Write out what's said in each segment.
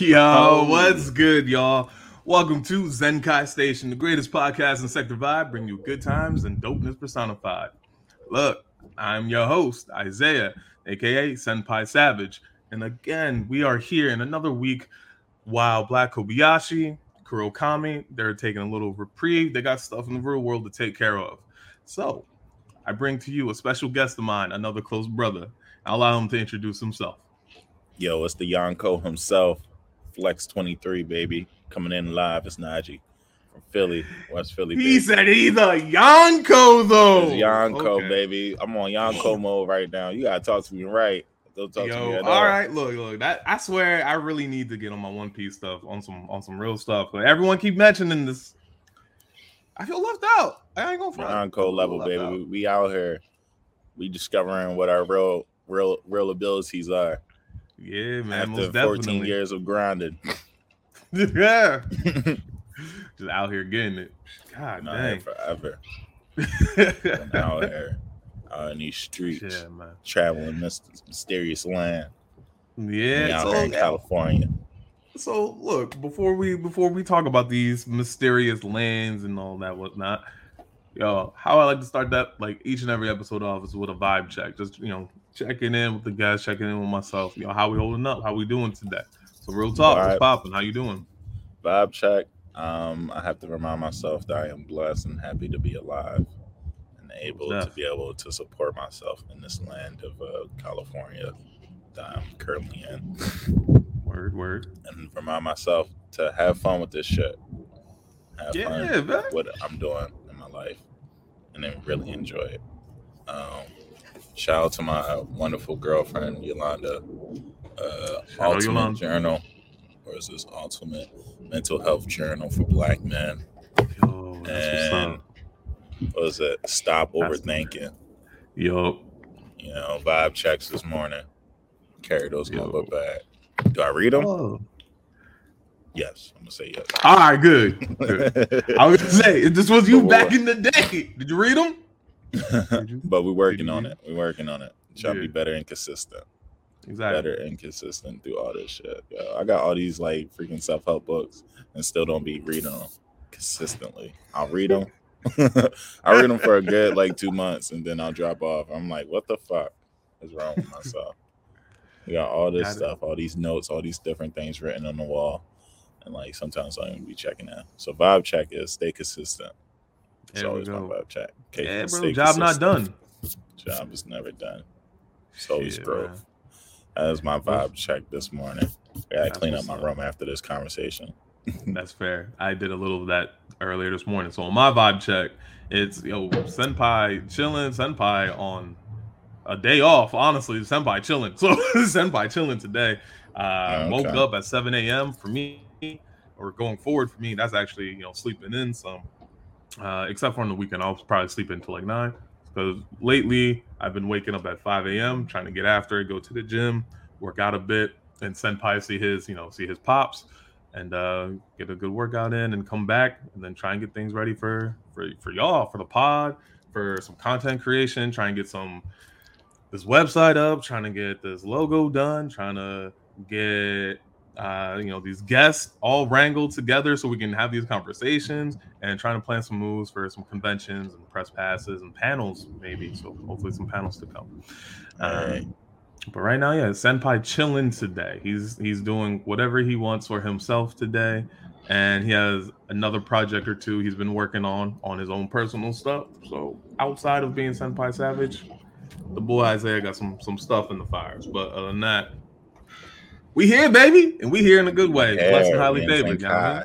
Yo, oh. what's good, y'all? Welcome to Zenkai Station, the greatest podcast in Sector Vibe, bring you good times and dopeness personified. Look, I'm your host, Isaiah, aka Senpai Savage, and again, we are here in another week while Black Kobayashi, Kurokami, they're taking a little reprieve. They got stuff in the real world to take care of. So, I bring to you a special guest of mine, another close brother. I'll allow him to introduce himself. Yo, it's the Yonko himself. Flex 23, baby. Coming in live. It's Najee from Philly, West Philly. He baby. said he's a Yonko, though. It's Yonko, okay. baby. I'm on Yonko mode right now. You gotta talk to me right. Don't talk Yo, to me all, all right. Look, look. That I swear, I really need to get on my One Piece stuff, on some on some real stuff. But everyone keep mentioning this. I feel left out. I ain't gonna front. Yonko level, baby. We, we out here. We discovering what our real, real, real abilities are. Yeah, man. After 14 years of grinding. yeah. Just out here getting it. God Not dang. forever. out here. Out in these streets. Yeah, man. Traveling this mysterious land. Yeah. Out so, here in California. So look, before we before we talk about these mysterious lands and all that whatnot, yo, how I like to start that like each and every episode off is with a vibe check. Just you know, checking in with the guys, checking in with myself. You know, how we holding up? How we doing today? So real talk, what's popping? How you doing? Vibe check. Um, I have to remind myself that I am blessed and happy to be alive and able to be able to support myself in this land of uh, California that I'm currently in. Word, word. And remind myself to have fun with this shit. Have yeah, fun man. what I'm doing in my life and then really enjoy it. Um, Shout out to my wonderful girlfriend Yolanda. Uh, Ultimate Yolanda. Journal, or is this Ultimate Mental Health Journal for Black Men? Yo, and what was it? Stop that's overthinking. Yo, you know, vibe checks this morning. Carry those book bag. Do I read them? Oh. Yes, I'm gonna say yes. All right, good. good. I was gonna say this was you back in the day. Did you read them? But we're working on it. We're working on it. Trying to be better and consistent. Exactly. Better and consistent through all this shit. Yo, I got all these like freaking self help books and still don't be reading them consistently. I'll read them. I read them for a good like two months and then I'll drop off. I'm like, what the fuck is wrong with myself? We got all this stuff, all these notes, all these different things written on the wall. And like sometimes I don't even be checking that. So vibe check is stay consistent. It's there always my vibe check. yeah, bro, job not done. Job is never done. It's always Shit, growth. Man. That is my vibe check this morning. I gotta clean up my up. room after this conversation. That's fair. I did a little of that earlier this morning. So on my vibe check, it's yo senpai chilling, senpai on a day off. Honestly, senpai chilling. So senpai chilling today. Uh, okay. Woke up at 7 a.m. for me, or going forward for me. That's actually you know sleeping in some uh, except for on the weekend. I'll probably sleep until like nine because lately I've been waking up at 5 a.m. trying to get after it, go to the gym, work out a bit, and senpai see his, you know, see his pops and uh, get a good workout in and come back and then try and get things ready for for for y'all for the pod for some content creation, try and get some this website up, trying to get this logo done, trying to get uh, you know, these guests all wrangled together so we can have these conversations and trying to plan some moves for some conventions and press passes and panels, maybe. So hopefully some panels to come. Um, but right now, yeah, Senpai chilling today. He's he's doing whatever he wants for himself today, and he has another project or two he's been working on on his own personal stuff. So outside of being Senpai Savage, the boy Isaiah got some some stuff in the fires. But other than that, we here, baby, and we here in a good way. Yeah, Blessed and highly favored, Zenkai,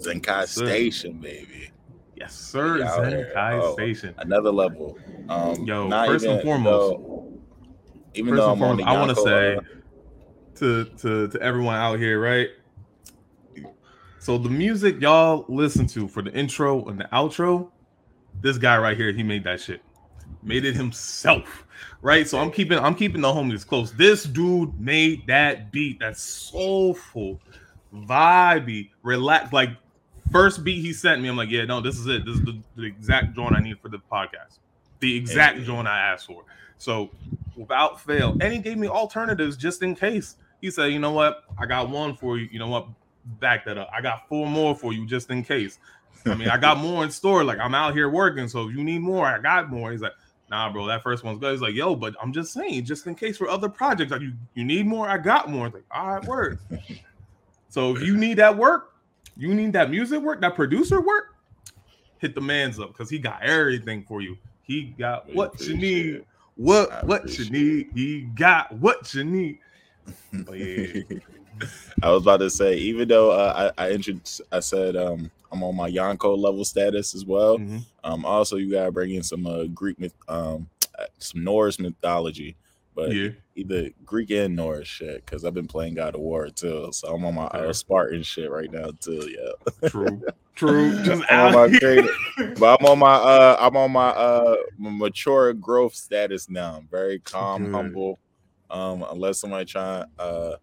Zenkai Station, baby. Yes, sir. Zenkai oh, Station. Another level. Um, Yo, first even, and foremost, though, even though I'm foremost, I want to say to to to everyone out here, right? So the music y'all listen to for the intro and the outro, this guy right here, he made that shit. Made it himself right? So I'm keeping I'm keeping the homies close. This dude made that beat that's soulful, vibey, relax. Like first beat he sent me, I'm like, yeah, no, this is it. This is the, the exact joint I need for the podcast. The exact hey. joint I asked for. So without fail, and he gave me alternatives just in case He said, you know what? I got one for you. You know what? Back that up. I got four more for you just in case. I mean, I got more in store. Like I'm out here working, so if you need more, I got more. He's like, nah, bro, that first one's good. He's like, yo, but I'm just saying, just in case for other projects, like you, you need more, I got more. It's like, all right, work. so if you need that work, you need that music work, that producer work, hit the man's up because he got everything for you. He got what you need. What what you need. He got what you need. But yeah. I was about to say, even though uh, I I, introduced, I said um, I'm on my Yonko level status as well. Mm-hmm. Um, also, you gotta bring in some uh, Greek myth, um, some Norse mythology, but yeah. either Greek and Norse shit. Because I've been playing God of War too, so I'm on my uh, Spartan shit right now too. Yeah, true, true. Just I'm my but I'm on my uh, I'm on my uh, mature growth status now. I'm very calm, Good. humble. Um, unless somebody trying uh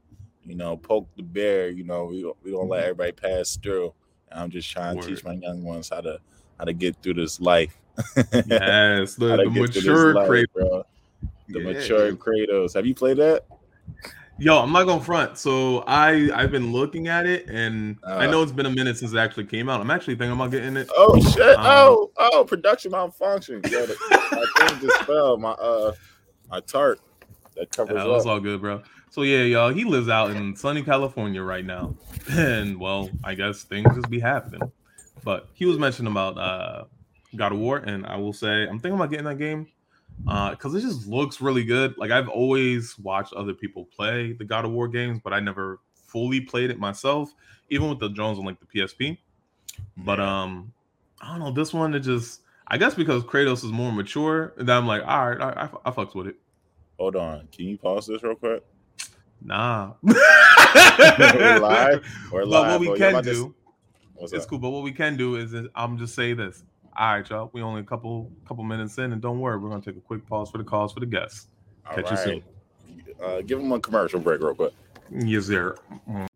you know, poke the bear. You know, we we don't let mm-hmm. everybody pass through. I'm just trying Word. to teach my young ones how to how to get through this life. yes, the, the mature Kratos, bro. The yeah. mature Kratos. Have you played that? Yo, I'm not gonna front. So I I've been looking at it, and uh, I know it's been a minute since it actually came out. I'm actually thinking about getting it. Oh shit! Um, oh oh, production malfunction. Yeah, my thing just fell. My uh my tart that covers. Yeah, that's all good, bro. So yeah, y'all, he lives out in sunny California right now, and well, I guess things just be happening. But he was mentioning about uh, God of War, and I will say I'm thinking about getting that game because uh, it just looks really good. Like I've always watched other people play the God of War games, but I never fully played it myself, even with the drones on like the PSP. But um, I don't know this one. It just I guess because Kratos is more mature, and I'm like, all right, I, I, I fucks with it. Hold on, can you pause this real quick? Nah. we're live. We're live. But what we oh, can do, it's that? cool. But what we can do is, is I'm just say this. All right, y'all. We only a couple couple minutes in, and don't worry, we're gonna take a quick pause for the calls for the guests. Catch right. you soon. Uh, give them a commercial break real quick. Yes, sir. Mm.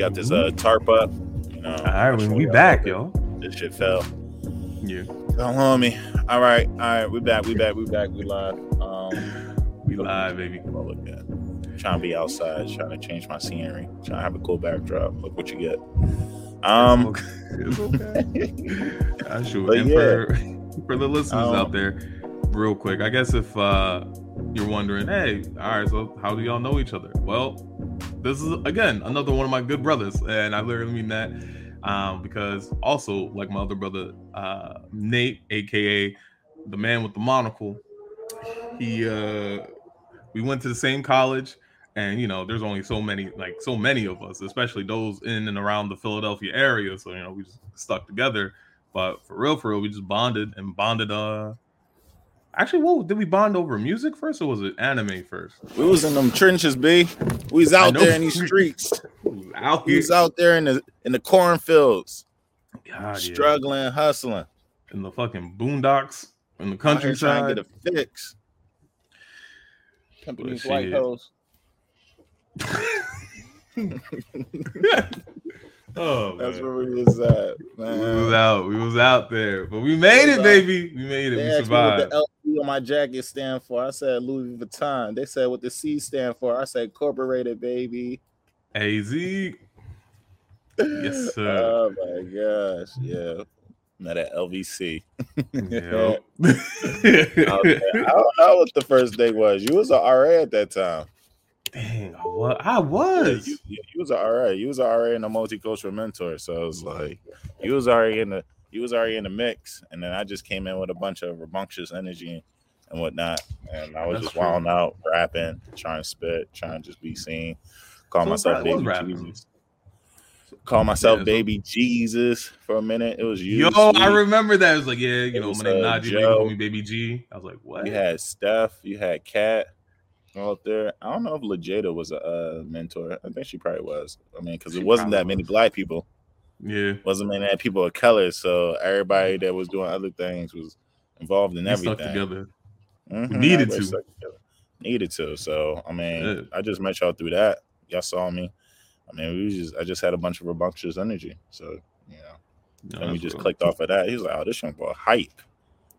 Got this uh tarp up. You know, All right, when we back, yo. This shit fell. Yeah. Come on me. All right, all right, we back, we back, we back, we live. Um, we live, baby. Oh, look at trying to be outside, trying to change my scenery, trying to have a cool backdrop. Look what you get. Um, it's okay. It's okay. sure. And yeah. for, for the listeners um, out there, real quick, I guess if uh, you're wondering, hey, all right, so how do y'all know each other? Well, this is again another one of my good brothers, and I literally mean that um, because also like my other brother uh, Nate, aka the man with the monocle, he uh, we went to the same college, and you know there's only so many like so many of us, especially those in and around the Philadelphia area. So you know we just stuck together. But for real, for real, we just bonded and bonded uh Actually, whoa, did we bond over music first, or was it anime first? We was in them trenches, B. We was out there in these streets. out here. We was out there in the in the cornfields, God, struggling, yeah. hustling in the fucking boondocks in the countryside. Trying to get a fix. Company's white hoes. Oh, that's man. where we was at, man. We was out. We was out there, but we made it, baby. We made it. They we survived. what the LV on my jacket stand for? I said Louis Vuitton. They said what the C stand for. I said Incorporated, baby. AZ. Yes, sir. Oh my gosh, yeah. Not at LVC. yeah. I don't know what the first day was. You was an RA at that time. Dang, I was. I was. Yeah, you, you, was all right. You was right in a multicultural mentor. So it was like you was already in the you was already in the mix, and then I just came in with a bunch of rambunctious energy and whatnot, and I was That's just true. wilding out, rapping, trying to spit, trying to just be seen. Call so myself baby Jesus. Call myself yeah, baby so... Jesus for a minute. It was you. Yo. I remember that. It was like, yeah, you it know, my name uh, Najee, call me baby G. I was like, what? You had Steph, you had Cat out there. I don't know if Lejada was a uh, mentor. I think she probably was. I mean, because it wasn't that many was. black people. Yeah, wasn't many people of color, so everybody that was doing other things was involved in we everything. Stuck together. Mm-hmm, needed to. Needed to. So I mean, yeah. I just met y'all through that. Y'all saw me. I mean, we just I just had a bunch of rambunctious energy. So you know, no, and we just cool. clicked off of that. He's like, "Oh, this young boy hype.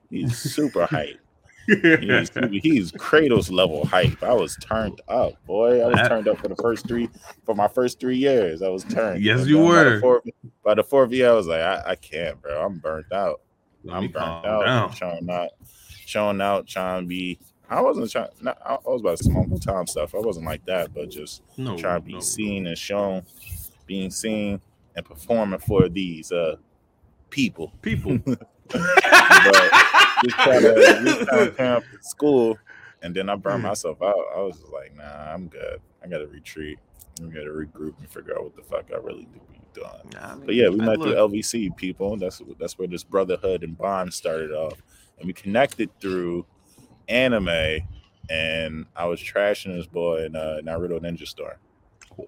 He's super hype." He's, he's Kratos level hype. I was turned up, boy. I was turned up for the first three for my first three years. I was turned. Yes, you were. By the, fourth, by the, fourth, year, I was like, I, I can't, bro. I'm burnt out. I'm burnt out. Down. Showing out, showing out, trying to be. I wasn't trying. Not, I was about some Uncle Tom stuff. I wasn't like that, but just no, trying to be no. seen and shown, being seen and performing for these uh people. People. but, just trying to, just camp school, and then I burned mm. myself out. I was just like, nah, I'm good. I got to retreat. I got to regroup and figure out what the fuck I really do be doing. Nah, I mean, but yeah, we met through LVC people. That's that's where this brotherhood and bond started off, and we connected through anime. And I was trashing this boy in uh, Naruto Ninja Storm.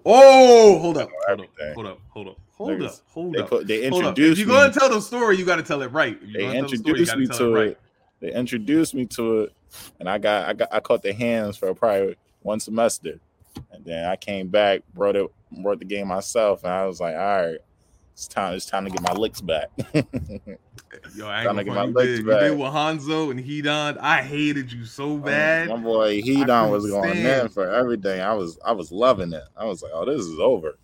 Oh, hold up, hold up, hold up, hold up. Hold up, hold they up. Put, they introduced. If you're going to tell the story, you got to tell it right. They introduced story, me to it. Right. They introduced me to it, and I got I got I caught the hands for probably one semester, and then I came back, brought it, brought the game myself, and I was like, all right, it's time. It's time to get my licks back. Yo, I ain't gonna get my you did. Back. You did with Hanzo and Hidan. I hated you so bad. my boy Hidan was going in for everything. I was I was loving it. I was like, oh, this is over.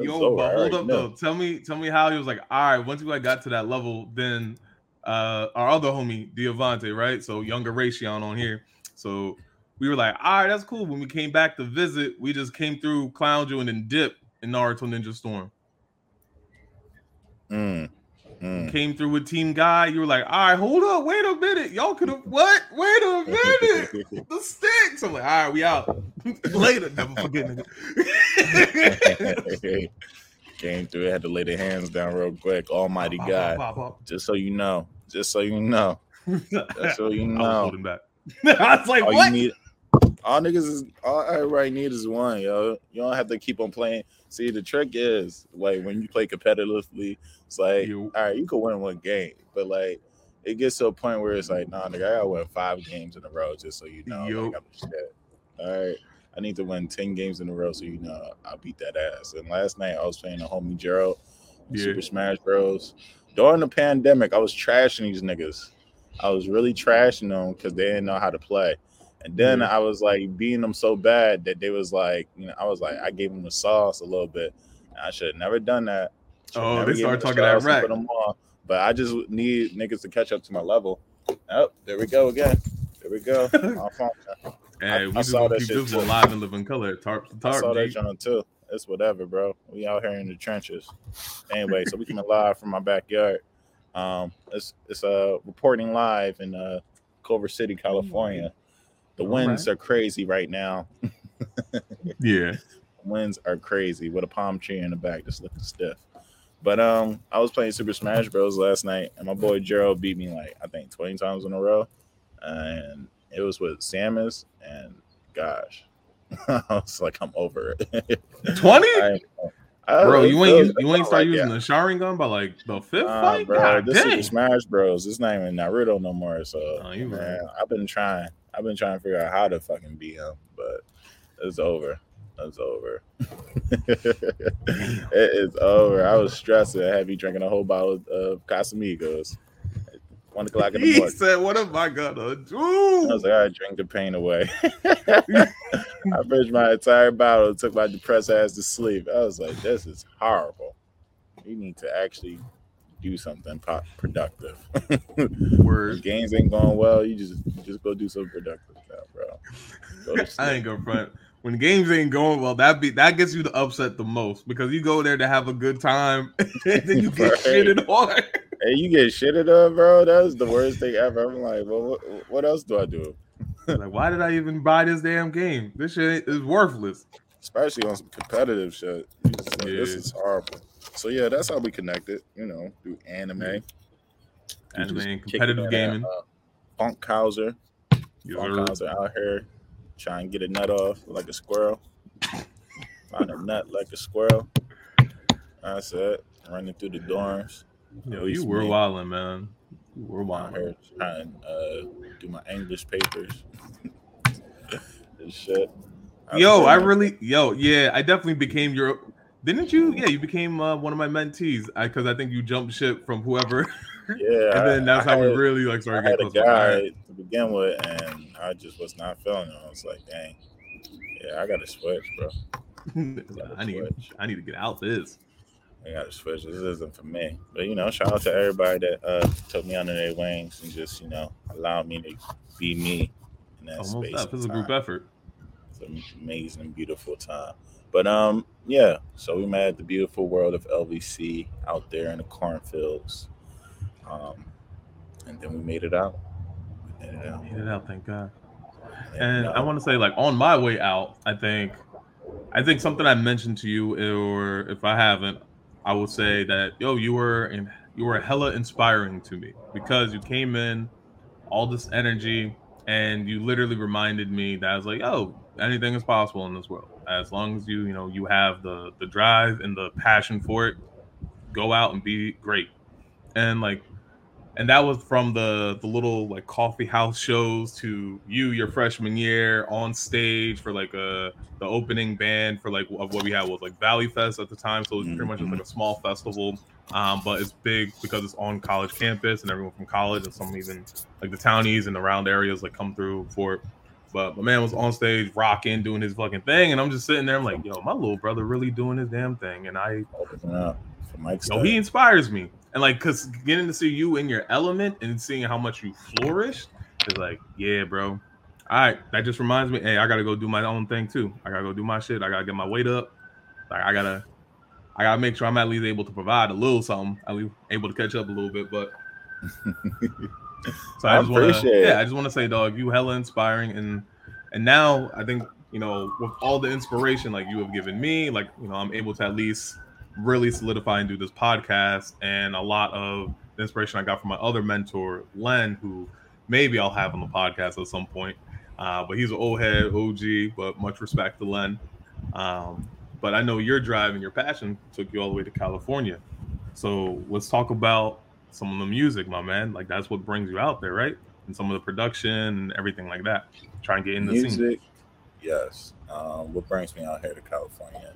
Yo, but hold up though. Tell me, tell me how he was like. All right, once we got to that level, then uh our other homie Diavante, right? So younger Raytheon on here. So we were like, all right, that's cool. When we came back to visit, we just came through Clown and then dip in Naruto Ninja Storm. Mm. Mm. Came through with Team Guy. You were like, all right, hold up, wait a minute. Y'all could have what? Wait a minute. the sticks. I'm like, all right, we out. Later. Never forget Came through, had to lay their hands down real quick. Almighty pop, God. Pop, pop, just so you know. Just so you know. Just so you know. I was holding back. I was like, all what? You need, all niggas is all everybody needs is one, yo. You don't have to keep on playing. See, the trick is like when you play competitively, it's like, you, all right, you can win one game, but like it gets to a point where it's like, nah, nigga, I gotta win five games in a row just so you know. Like, I'm shit. All right. I need to win 10 games in a row so you know I'll beat that ass. And last night I was playing a homie Gerald, yeah. Super Smash Bros. During the pandemic, I was trashing these niggas. I was really trashing them because they didn't know how to play. And then I was like beating them so bad that they was like, you know, I was like, I gave them the sauce a little bit. I should have never done that. Oh, they started talking that right. But I just need niggas to catch up to my level. Oh, there we go again. There we go. hey, I, we I saw that keep shit this live and live in color. Tarp tarp. I saw that John too. It's whatever, bro. We out here in the trenches. Anyway, so we coming live from my backyard. Um, it's it's uh reporting live in uh Culver City, California. The winds right. are crazy right now. yeah. Winds are crazy with a palm tree in the back just looking stiff. But um, I was playing Super Smash Bros. last night, and my boy Gerald beat me like I think 20 times in a row, and it was with Samus, and gosh, I was like, I'm over it. 20? bro, you ain't you ain't start like, using yeah. the Sharingan by like the fifth uh, fight, bro. God, this dang. is Smash Bros. It's not even Naruto no more. So oh, man, right. I've been trying. I've been trying to figure out how to fucking beat him, but it's over. It's over. it is over. I was stressing, heavy drinking a whole bottle of Casamigos. One o'clock in the morning. He said, "What am I gonna do?" I was like, "I drink the pain away." I finished my entire bottle, took my depressed ass to sleep. I was like, "This is horrible." You need to actually do something productive. Word. games ain't going well, you just you just go do something productive now, bro. I ain't gonna front. When games ain't going well, that be that gets you the upset the most because you go there to have a good time and then you get right. shitted on. Hey, you get shitted on, bro. That's the worst thing ever. I'm like, well, what, what else do I do? like, why did I even buy this damn game? This shit is worthless. Especially on some competitive shit. Like, yeah. This is horrible. So yeah, that's how we connected. You know, through anime, anime, and competitive gaming. At, uh, Funkhouser, Funk Hauser out here trying to get a nut off like a squirrel. Find a nut like a squirrel. All That's it. Running through the dorms. Yo, you were wilding, man. You were wilding. Trying to uh, do my English papers. this shit. yo, I really, yo, yeah, I definitely became your. Didn't you? Yeah, you became uh, one of my mentees because I, I, think you jumped ship from whoever. Yeah, and then that's I how had, we really like started I getting close. guy to begin with, and I just was not feeling it. I was like, dang, yeah, I got to switch, bro. I need, switch. I need to get out of this. I got to switch. This isn't for me. But you know, shout out to everybody that uh, took me under their wings and just you know allowed me to be me in that Almost space. That. It's a group effort. It's an amazing, beautiful time. But um, yeah. So we met at the beautiful world of LVC out there in the cornfields, um, and then we made it out. We made it out. Made it out. Thank God. And I want to say, like, on my way out, I think, I think something I mentioned to you, or if I haven't, I will say that yo, you were in, you were hella inspiring to me because you came in, all this energy, and you literally reminded me that I was like, oh, anything is possible in this world as long as you you know you have the the drive and the passion for it go out and be great. And like and that was from the the little like coffee house shows to you your freshman year on stage for like a the opening band for like of what we had was like Valley Fest at the time. So it was pretty much just like a mm-hmm. small festival um, but it's big because it's on college campus and everyone from college and some even like the townies and the around areas like come through for it but my man was on stage rocking, doing his fucking thing, and I'm just sitting there. I'm like, yo, my little brother really doing his damn thing, and I, yo, he inspires me, and like, cause getting to see you in your element and seeing how much you flourished is like, yeah, bro. All right, that just reminds me, hey, I gotta go do my own thing too. I gotta go do my shit. I gotta get my weight up. Like, I gotta, I gotta make sure I'm at least able to provide a little something. At least able to catch up a little bit, but. So I, I just want to, yeah, I just want to say, dog, you hella inspiring, and and now I think you know with all the inspiration like you have given me, like you know, I'm able to at least really solidify and do this podcast, and a lot of the inspiration I got from my other mentor, Len, who maybe I'll have on the podcast at some point. Uh, but he's an old head, OG, but much respect to Len. Um, but I know your drive and your passion took you all the way to California. So let's talk about some of the music, my man. Like that's what brings you out there, right? And some of the production and everything like that. Try and get in the music, scene. Yes. Um, what brings me out here to California?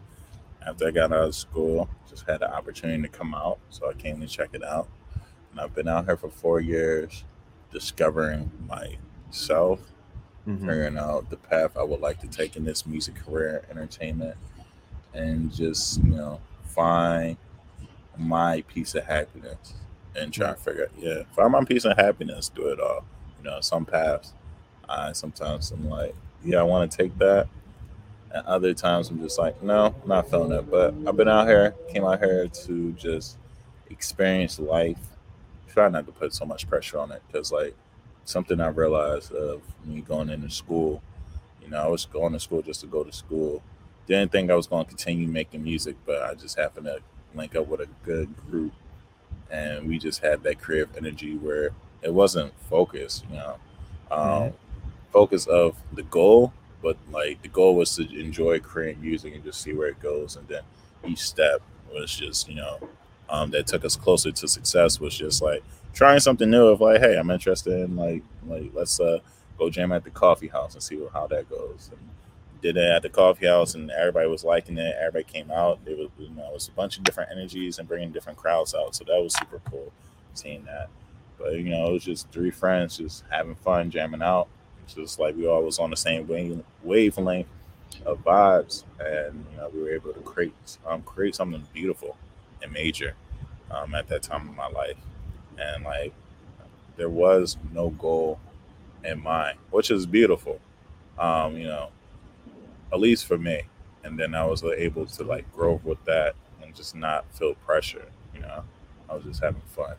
After I got out of school, just had the opportunity to come out, so I came to check it out. And I've been out here for four years, discovering myself, mm-hmm. figuring out the path I would like to take in this music career, entertainment, and just you know find my piece of happiness and try to figure, yeah, find my peace and happiness, do it all. You know, some paths, I sometimes I'm like, yeah, I want to take that. And other times I'm just like, no, I'm not feeling it. But I've been out here, came out here to just experience life. Try not to put so much pressure on it because, like, something I realized of me going into school, you know, I was going to school just to go to school. Didn't think I was going to continue making music, but I just happened to link up with a good group and we just had that creative energy where it wasn't focused, you know, um, mm-hmm. focus of the goal, but like the goal was to enjoy creating music and just see where it goes, and then each step was just you know um, that took us closer to success was just like trying something new of like, hey, I'm interested in like like let's uh go jam at the coffee house and see how that goes. And, did it at the coffee house and everybody was liking it. Everybody came out. It was you know it was a bunch of different energies and bringing different crowds out. So that was super cool seeing that. But you know it was just three friends just having fun jamming out. Just like we all was on the same wave, wavelength of vibes, and you know we were able to create um, create something beautiful and major um, at that time of my life. And like there was no goal in mind, which is beautiful. Um, you know, at least for me. And then I was able to like grow with that and just not feel pressure. You know, I was just having fun.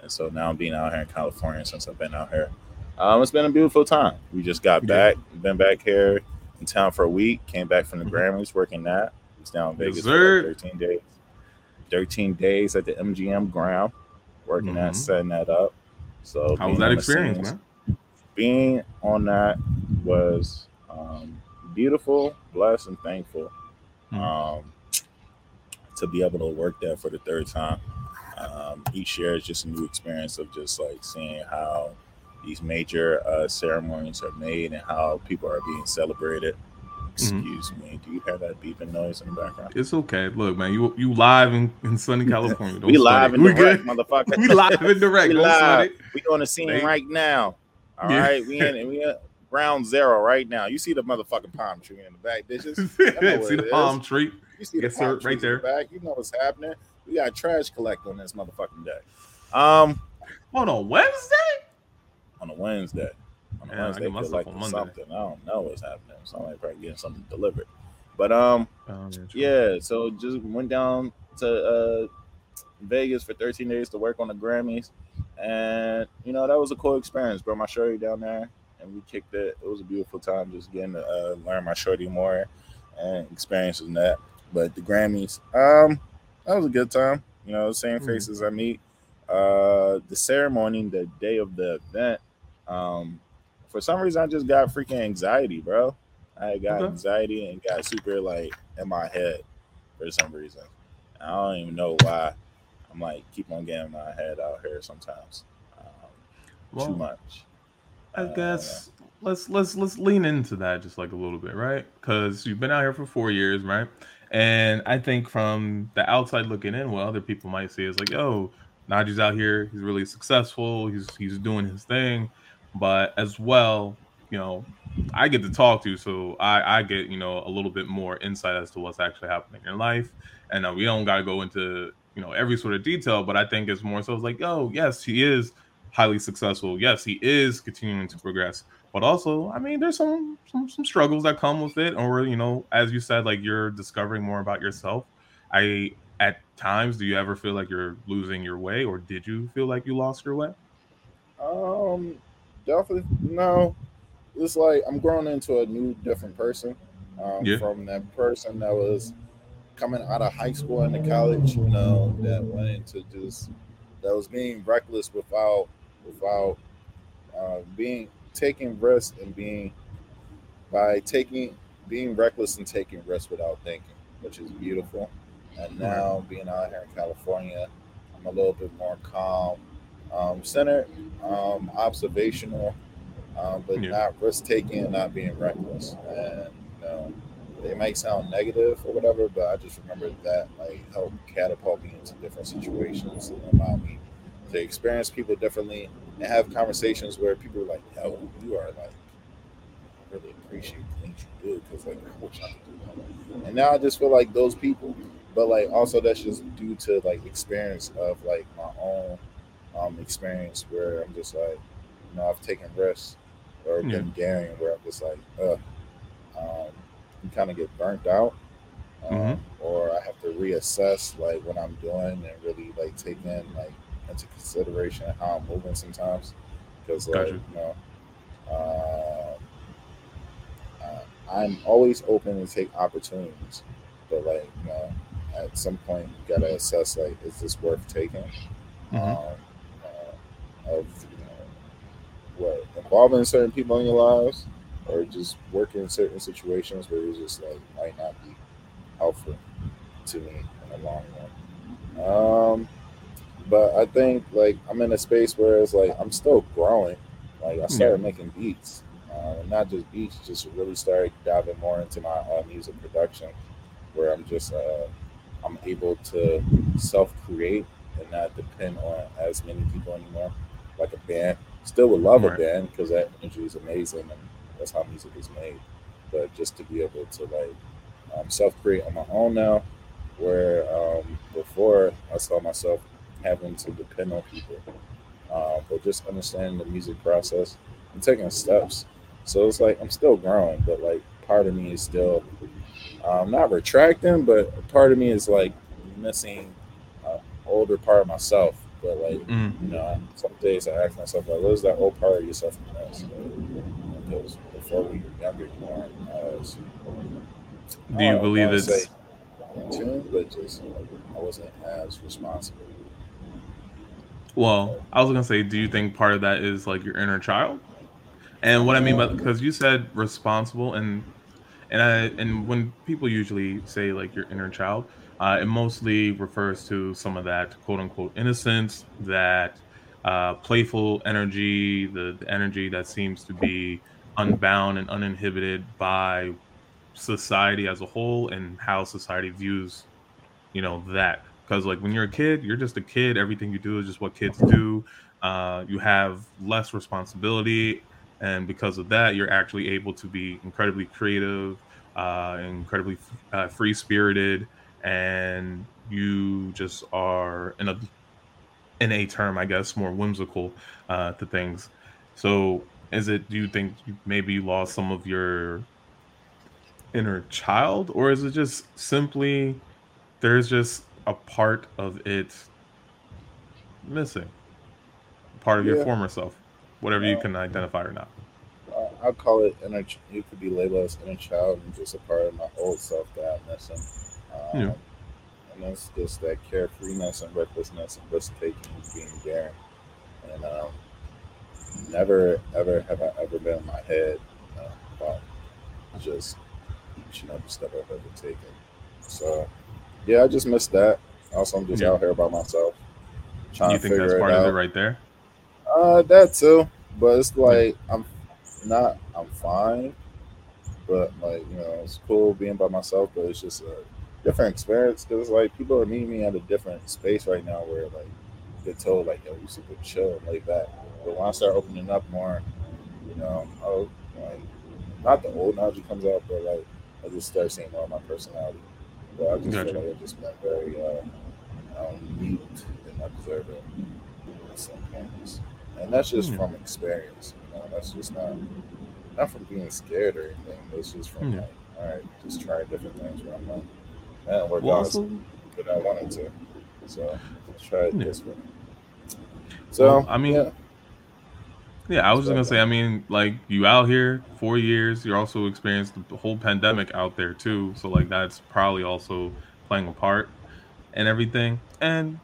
And so now I'm being out here in California since I've been out here, um, it's been a beautiful time. We just got back, been back here in town for a week, came back from the mm-hmm. Grammys working that. It's down in Vegas for 13 days. 13 days at the MGM Grand, working mm-hmm. that, setting that up. So how was that experience, scenes, man? Being on that was um, beautiful, blessed, and thankful. Mm-hmm. Um, to be able to work there for the third time. Um, each year is just a new experience of just like seeing how these major uh, ceremonies are made and how people are being celebrated. Mm-hmm. Excuse mm-hmm. me. Do you have that beeping noise in the background? It's okay. Look, man, you you live in, in sunny California. we live in direct, motherfucker. we live in direct. we live. We on the scene right now. All yeah. right, we in it we in ground zero right now. You see the motherfucking palm tree in the back, bitches. see the palm tree. You see yes, the palm sir, right there. The back. You know what's happening. We got trash collect on this motherfucking day. Um, on a Wednesday. On a Wednesday. On a yeah, Wednesday, I like on something. I don't know what's happening. So I might probably getting something delivered. But um, oh, yeah. So just went down to uh Vegas for 13 days to work on the Grammys, and you know that was a cool experience. Brought my shorty down there, and we kicked it. It was a beautiful time, just getting to uh, learn my shorty more and experiencing that. But the Grammys, um, that was a good time. You know, same mm-hmm. faces mm-hmm. I meet. Uh, the ceremony, the day of the event, um, for some reason I just got freaking anxiety, bro. I got okay. anxiety and got super like in my head for some reason. I don't even know why. I'm like keep on getting my head out here sometimes. Um, well, too much. I guess let's let's let's lean into that just like a little bit, right? Because you've been out here for four years, right? And I think from the outside looking in, what other people might see is like, oh, Najee's out here, he's really successful, he's he's doing his thing. But as well, you know, I get to talk to, so I, I get, you know, a little bit more insight as to what's actually happening in life. And uh, we don't gotta go into, you know, every sort of detail, but I think it's more so it's like, oh, yes, he is highly successful. Yes, he is continuing to progress but also i mean there's some, some some struggles that come with it or you know as you said like you're discovering more about yourself i at times do you ever feel like you're losing your way or did you feel like you lost your way um definitely no it's like i'm growing into a new different person um, yeah. from that person that was coming out of high school into college you know that went into just that was being reckless without without uh, being taking risks and being by taking being reckless and taking risks without thinking, which is beautiful. And now being out here in California, I'm a little bit more calm, um, centered, um, observational, um, but yeah. not risk taking and not being reckless. And you know, it might sound negative or whatever, but I just remember that like helped catapult me into different situations and allow me to experience people differently and have conversations where people are like, "Yo, you are like, I really appreciate the things you do because like I wish I could do that." And now I just feel like those people, but like also that's just due to like experience of like my own um experience where I'm just like, you know, I've taken risks or yeah. been daring where I'm just like, uh, um, you kind of get burnt out. Um, mm-hmm. or I have to reassess like what I'm doing and really like take in like into consideration how I'm moving sometimes because like you. you know uh, uh, I'm always open to take opportunities, but like you know at some point you gotta assess like is this worth taking mm-hmm. um, uh, of you know what involving certain people in your lives or just working in certain situations where it's just like might not be helpful to me in the long run. Um, but I think like I'm in a space where it's like I'm still growing. Like I started yeah. making beats, uh, not just beats, just really started diving more into my uh, music production, where I'm just uh, I'm able to self create and not depend on as many people anymore, like a band. Still would love right. a band because that energy is amazing and that's how music is made. But just to be able to like um, self create on my own now, where um, before I saw myself having to depend on people, uh, but just understanding the music process and taking steps. So it's like I'm still growing, but like part of me is still um, not retracting, but part of me is like missing an older part of myself. But like mm. you know, some days I ask myself like, "Where's that old part of yourself Because before we were younger, you. Do you believe it's? tune, but just I wasn't as responsible. Well, I was gonna say, do you think part of that is like your inner child? And what I mean by because you said responsible and and I and when people usually say like your inner child, uh, it mostly refers to some of that quote unquote innocence, that uh, playful energy, the, the energy that seems to be unbound and uninhibited by society as a whole and how society views, you know, that. Because like when you're a kid, you're just a kid. Everything you do is just what kids do. Uh, you have less responsibility, and because of that, you're actually able to be incredibly creative, uh, incredibly uh, free spirited, and you just are in a in a term, I guess, more whimsical uh, to things. So, is it? Do you think maybe you lost some of your inner child, or is it just simply there's just a part of it missing, part of yeah. your former self, whatever you can identify or not? I call it inner. You could be labeled as inner child and just a part of my old self that I'm missing. Um, yeah. And that's just that carefreeness and recklessness and risk taking and being there. And um, never, ever have I ever been in my head uh, about just you know the step I've ever taken. So yeah, I just missed that. Also, I'm just yeah. out here by myself. Trying you to think figure that's part it of it right there? Uh, that too. But it's like I'm not. I'm fine. But like you know, it's cool being by myself. But it's just a different experience because like people are meeting me at a different space right now where like get told like yo, you super chill and lay back. But when I start opening up more, you know, oh, like not the old energy comes out, but like I just start seeing more of my personality. But I just gotcha. feel like I've just been very uh, um, mute and observant at some points. And that's just mm. from experience. You know, that's just not not from being scared or anything. It's just from mm. like, all right, just trying different things where I'm like, man, work well, out but I wanted to. So let's try it yeah. this way. So well, I mean yeah. Yeah, I was just gonna say. I mean, like you out here four years. You're also experienced the whole pandemic out there too. So like that's probably also playing a part and everything. And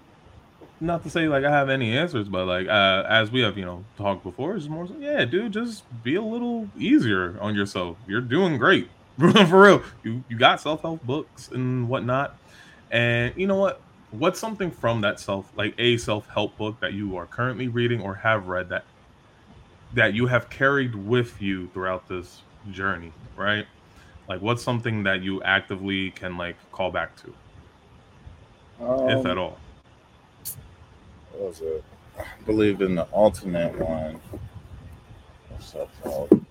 not to say like I have any answers, but like uh, as we have you know talked before, it's more so, yeah, dude, just be a little easier on yourself. You're doing great for real. You you got self help books and whatnot, and you know what? What's something from that self like a self help book that you are currently reading or have read that that you have carried with you throughout this journey, right? Like, what's something that you actively can like call back to, um, if at all? What was it? I believe in the ultimate one. What's that called?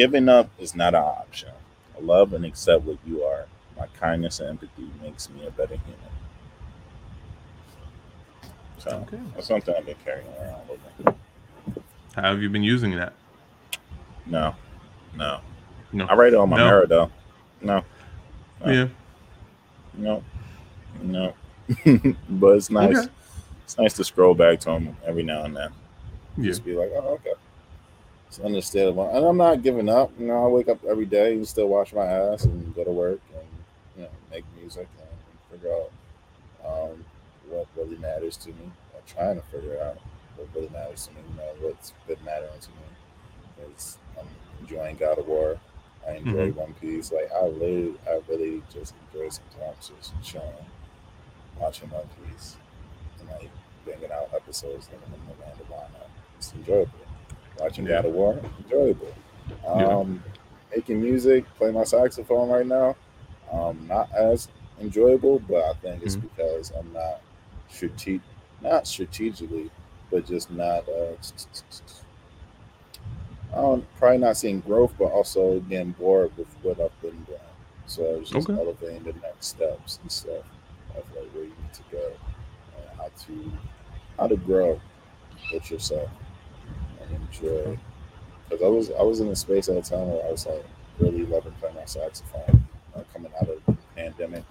Giving up is not an option. I love and accept what you are. My kindness and empathy makes me a better human. So okay. that's something I've been carrying around with me. How have you been using that? No, no, no. I write it on my no. mirror though. No. no. Yeah. No. No. but it's nice. Okay. It's nice to scroll back to them every now and then. Yeah. Just be like, oh, okay. It's understandable. And I'm not giving up. You know, I wake up every day and still wash my ass and go to work and you know make music and figure out um, what really matters to me. I'm trying to figure out what really matters to me. You know, what's been mattering to me. Is I'm enjoying God of War. I enjoy mm-hmm. One Piece. Like I really, I really just enjoy sometimes just chilling, watching One Piece, and like banging out episodes and in the random lineup. It's enjoyable watching yeah. God of War, enjoyable. Um, yeah. Making music, playing my saxophone right now, um, not as enjoyable, but I think it's mm-hmm. because I'm not strate- not strategically, but just not. Uh, I'm probably not seeing growth, but also getting bored with what I've been doing. So I was just okay. elevating the next steps and stuff of like where you need to go and how to how to grow with yourself enjoy. Because I was I was in a space at a time where I was like really loving playing my saxophone, uh, coming out of the pandemic,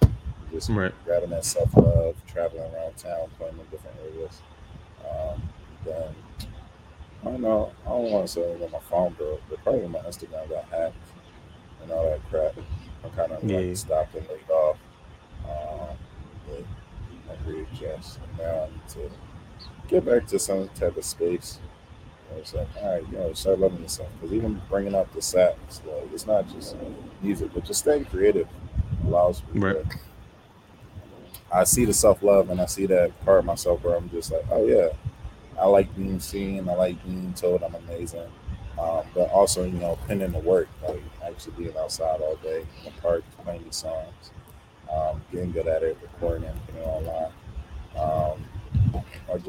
just right. grabbing that self love, traveling around town, playing in different areas. Um, then I don't know. I don't want to say when my phone broke, but probably when my Instagram got hacked and all that crap. I kind of yeah. like stopped and laid off. Um, but I readjust. And now I need to get back to some type of space. It's like, all right, you know, start loving yourself. Because even bringing up the sax, like, it's not just music, but just staying creative allows me right. to. I see the self love and I see that part of myself where I'm just like, oh yeah, I like being seen. I like being told I'm amazing. Um, but also, you know, putting in the work, like actually being outside all day in the park, playing these songs, um, getting good at it, recording putting it online.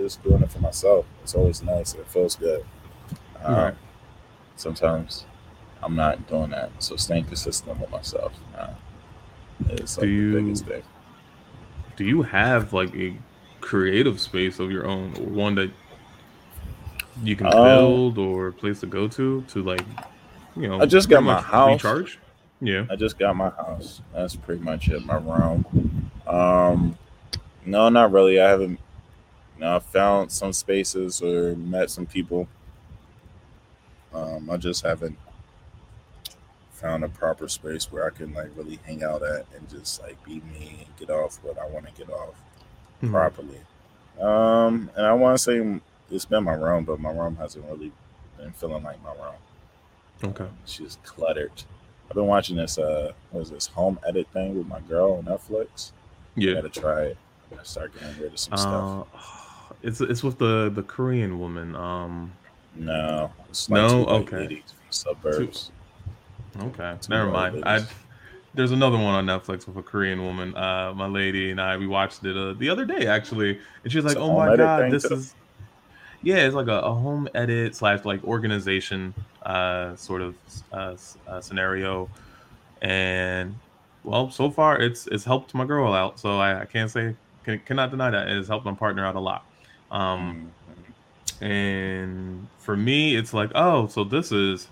Just doing it for myself. It's always nice. It feels good. Um, right. Sometimes I'm not doing that, so staying consistent with myself uh, is like you, the biggest thing. Do you have like a creative space of your own, or one that you can um, build, or a place to go to to like, you know? I just got my house. Recharge. Yeah, I just got my house. That's pretty much it. My room. Um, no, not really. I haven't I found some spaces or met some people. Um, I just haven't found a proper space where I can like really hang out at and just like be me and get off what I want to get off mm-hmm. properly. Um, and I want to say it's been my room, but my room hasn't really been feeling like my room. Okay, she's cluttered. I've been watching this uh, what is this home edit thing with my girl on Netflix. Yeah, I gotta try it. I gotta start getting rid of some uh, stuff. It's it's with the the Korean woman. Um, no, no, okay. Suburbs. Okay, two never mind. I there's another one on Netflix with a Korean woman. Uh, my lady and I we watched it uh, the other day actually, and she was like, "Oh my god, this is." Yeah, it's like a, a home edit slash like organization uh, sort of uh, uh, scenario, and well, so far it's it's helped my girl out. So I, I can't say can, cannot deny that it has helped my partner out a lot. Um, and for me, it's like, oh, so this is,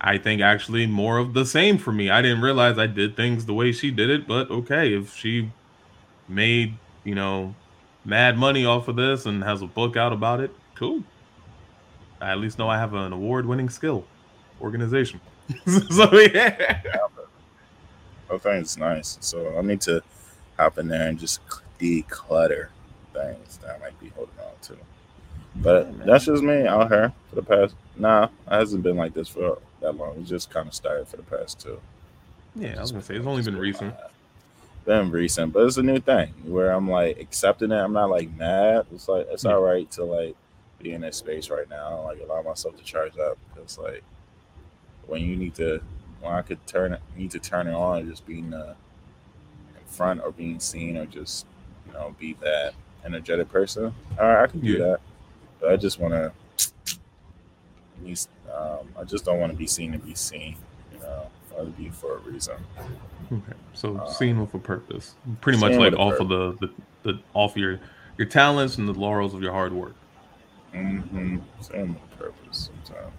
I think, actually more of the same for me. I didn't realize I did things the way she did it, but okay, if she made, you know, mad money off of this and has a book out about it, cool. I at least know I have an award winning skill organization. so, yeah. I think it's nice. So I need to hop in there and just declutter things that I might be holding on to. But yeah, that's just me out here for the past. Nah, it hasn't been like this for that long. It just kind of started for the past two. Yeah, I was gonna say it's only been recent. Been recent, but it's a new thing where I'm like accepting it. I'm not like mad. It's like it's yeah. all right to like be in that space right now. Like allow myself to charge up because like when you need to, when I could turn it, need to turn it on, just being uh, in front or being seen or just you know be that energetic person, all right, I can do yeah. that. But I just want to, um, I just don't want to be seen to be seen. You know, I want to be for a reason. Okay, so um, seen with a purpose, pretty much like off of the, the the off your your talents and the laurels of your hard work. Mm-hmm. Same with purpose sometimes.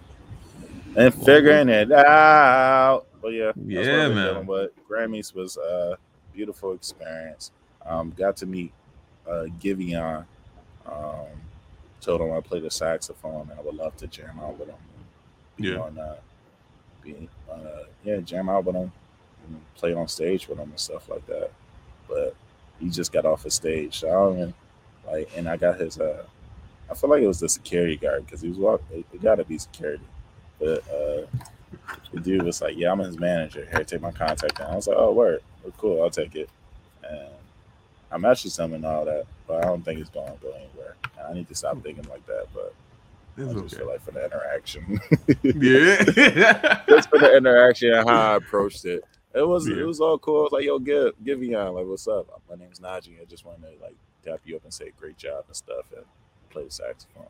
And figuring it out. But yeah, yeah, man. But Grammys was a beautiful experience. Um, got to meet uh, Giveon. Um, told him I play the saxophone and I would love to jam out with him. Yeah. On, uh, be, uh, yeah, jam out with him, and play on stage with him and stuff like that. But he just got off the stage, so I don't even, like, and I got his. Uh, I feel like it was the security guard because he was walking. It, it got to be security, but uh, the dude was like, "Yeah, I'm his manager. Here, take my contact down." I was like, "Oh, word, well, cool. I'll take it." And I messaged him and all that, but I don't think it's going to go anywhere. I need to stop thinking like that, but it's I just okay. feel like for the interaction. yeah, just for the interaction and how I approached it. It was yeah. it was all cool. I was like, yo, give give me on like, what's up? My name's Najee. I just wanted to like tap you up and say great job and stuff and play the saxophone.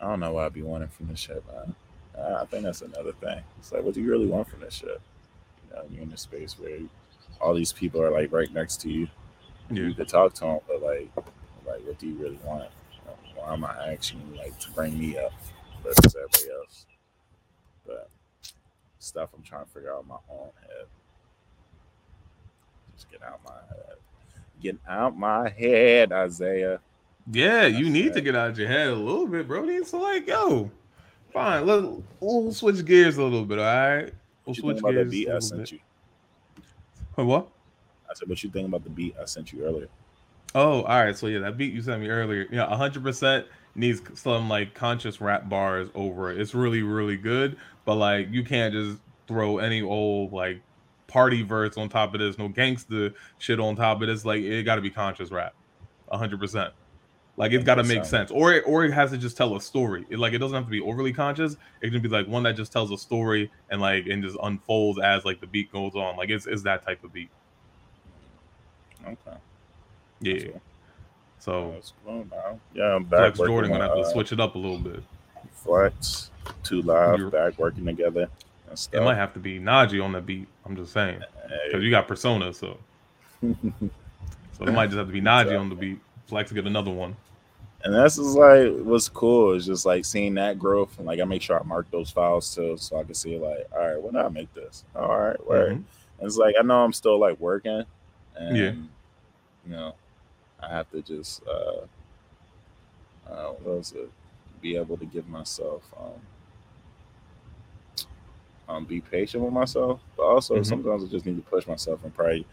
I don't know what I'd be wanting from this shit, man. I think that's another thing. It's like, what do you really want from this shit? You know, you're in a space where all these people are like right next to you yeah. you could talk to him, but like, like, what do you really want? Why am I asking you like to bring me up versus everybody else? But stuff I'm trying to figure out in my own head. Just get out my head. Get out my head, Isaiah. Yeah, you need to get out your head a little bit, bro. It's like, yo, fine. Let, we'll switch gears a little bit, all right? We'll switch gears. That beat I sent bit. you. What? I said, "What you think about the beat I sent you earlier?" Oh, all right. So yeah, that beat you sent me earlier. Yeah, hundred percent needs some like conscious rap bars over it. It's really, really good. But like you can't just throw any old like party verse on top of this, no gangster shit on top of this. Like it gotta be conscious rap. hundred percent. Like it's got to make sense, or it, or it has to just tell a story. It, like it doesn't have to be overly conscious. It can be like one that just tells a story and like and just unfolds as like the beat goes on. Like it's it's that type of beat. Okay. Yeah. So cool, yeah, I'm back. Flex Jordan gonna have to uh, switch it up a little bit. Flex, two live, You're, back working together. It might have to be Najee on the beat. I'm just saying because you got persona, so so it might just have to be Najee on the beat. Flex to get another one. And that's just like what's cool is just like seeing that growth and like I make sure I mark those files too so I can see like, all right, when I make this? All right, where mm-hmm. it's like I know I'm still like working and yeah. you know, I have to just uh uh what was it? Be able to give myself um um, be patient with myself, but also mm-hmm. sometimes I just need to push myself and probably,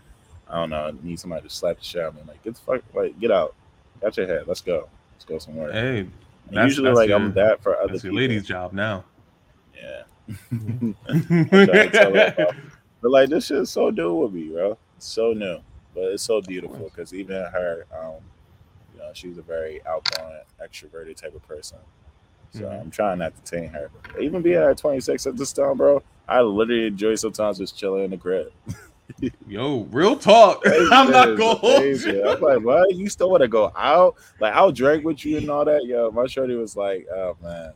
I don't know, need somebody to slap the shit out of me. Like, get the fuck, like, get out, got your head, let's go, let's go somewhere. Hey, usually like your, I'm that for other that's people. your lady's job now. Yeah. but like this shit is so new with me, bro. It's so new, but it's so beautiful because even her, um, you know, she's a very outgoing, extroverted type of person. So mm-hmm. I'm trying not to tame her. Even being at 26 at this time, bro, I literally enjoy sometimes just chilling in the crib. Yo, real talk. I'm not going. I'm like, what? You still want to go out? Like, I'll drink with you and all that. Yo, my shorty was like, oh man.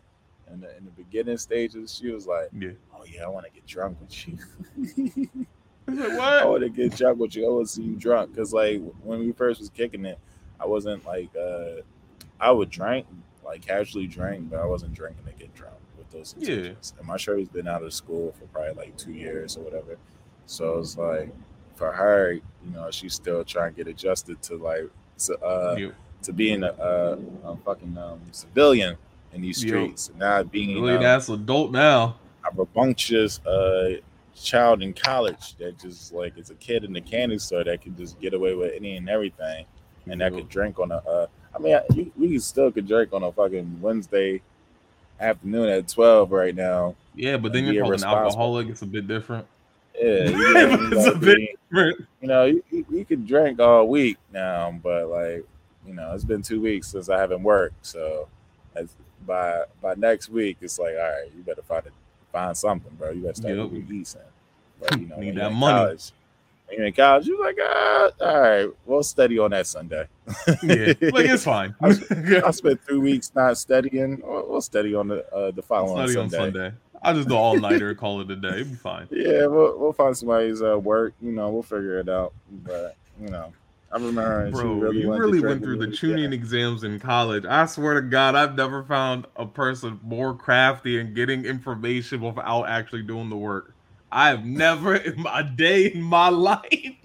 In the, in the beginning stages, she was like, yeah. oh yeah, I want to get drunk with you. like, what? I want to get drunk with you. I want to see you drunk. Cause like when we first was kicking it, I wasn't like, uh I would drink, like casually drink, but I wasn't drinking to get drunk with those intentions. Yeah. And my shorty's been out of school for probably like two years or whatever. So it's like for her, you know, she's still trying to get adjusted to like to, uh, yeah. to being a, a, a fucking um, civilian in these streets. Yeah. Now being really um, that's adult now. A rambunctious uh, child in college that just like is a kid in the candy store that can just get away with any and everything, and that could drink on a. Uh, I mean, you, we still could drink on a fucking Wednesday afternoon at twelve right now. Yeah, but then you're called an alcoholic. It's a bit different. Yeah, you know, it's a bit different. You know, you, you can drink all week now, but like, you know, it's been two weeks since I haven't worked. So, as, by by next week, it's like, all right, you better find it, find something, bro. You better start yep. decent. But you know, need that money. College, when you're in college, you're like, ah, all right, we'll study on that Sunday. yeah, like it's fine. I, I, spent three weeks not studying. We'll study on the uh, the following study Sunday. on Sunday. I'll just do all nighter, call it a day. It'll be fine. Yeah, we'll, we'll find somebody's uh, work. You know, we'll figure it out. But you know, I remember. Bro, really you really went through the tuning yeah. exams in college. I swear to God, I've never found a person more crafty in getting information without actually doing the work. I have never in my day in my life.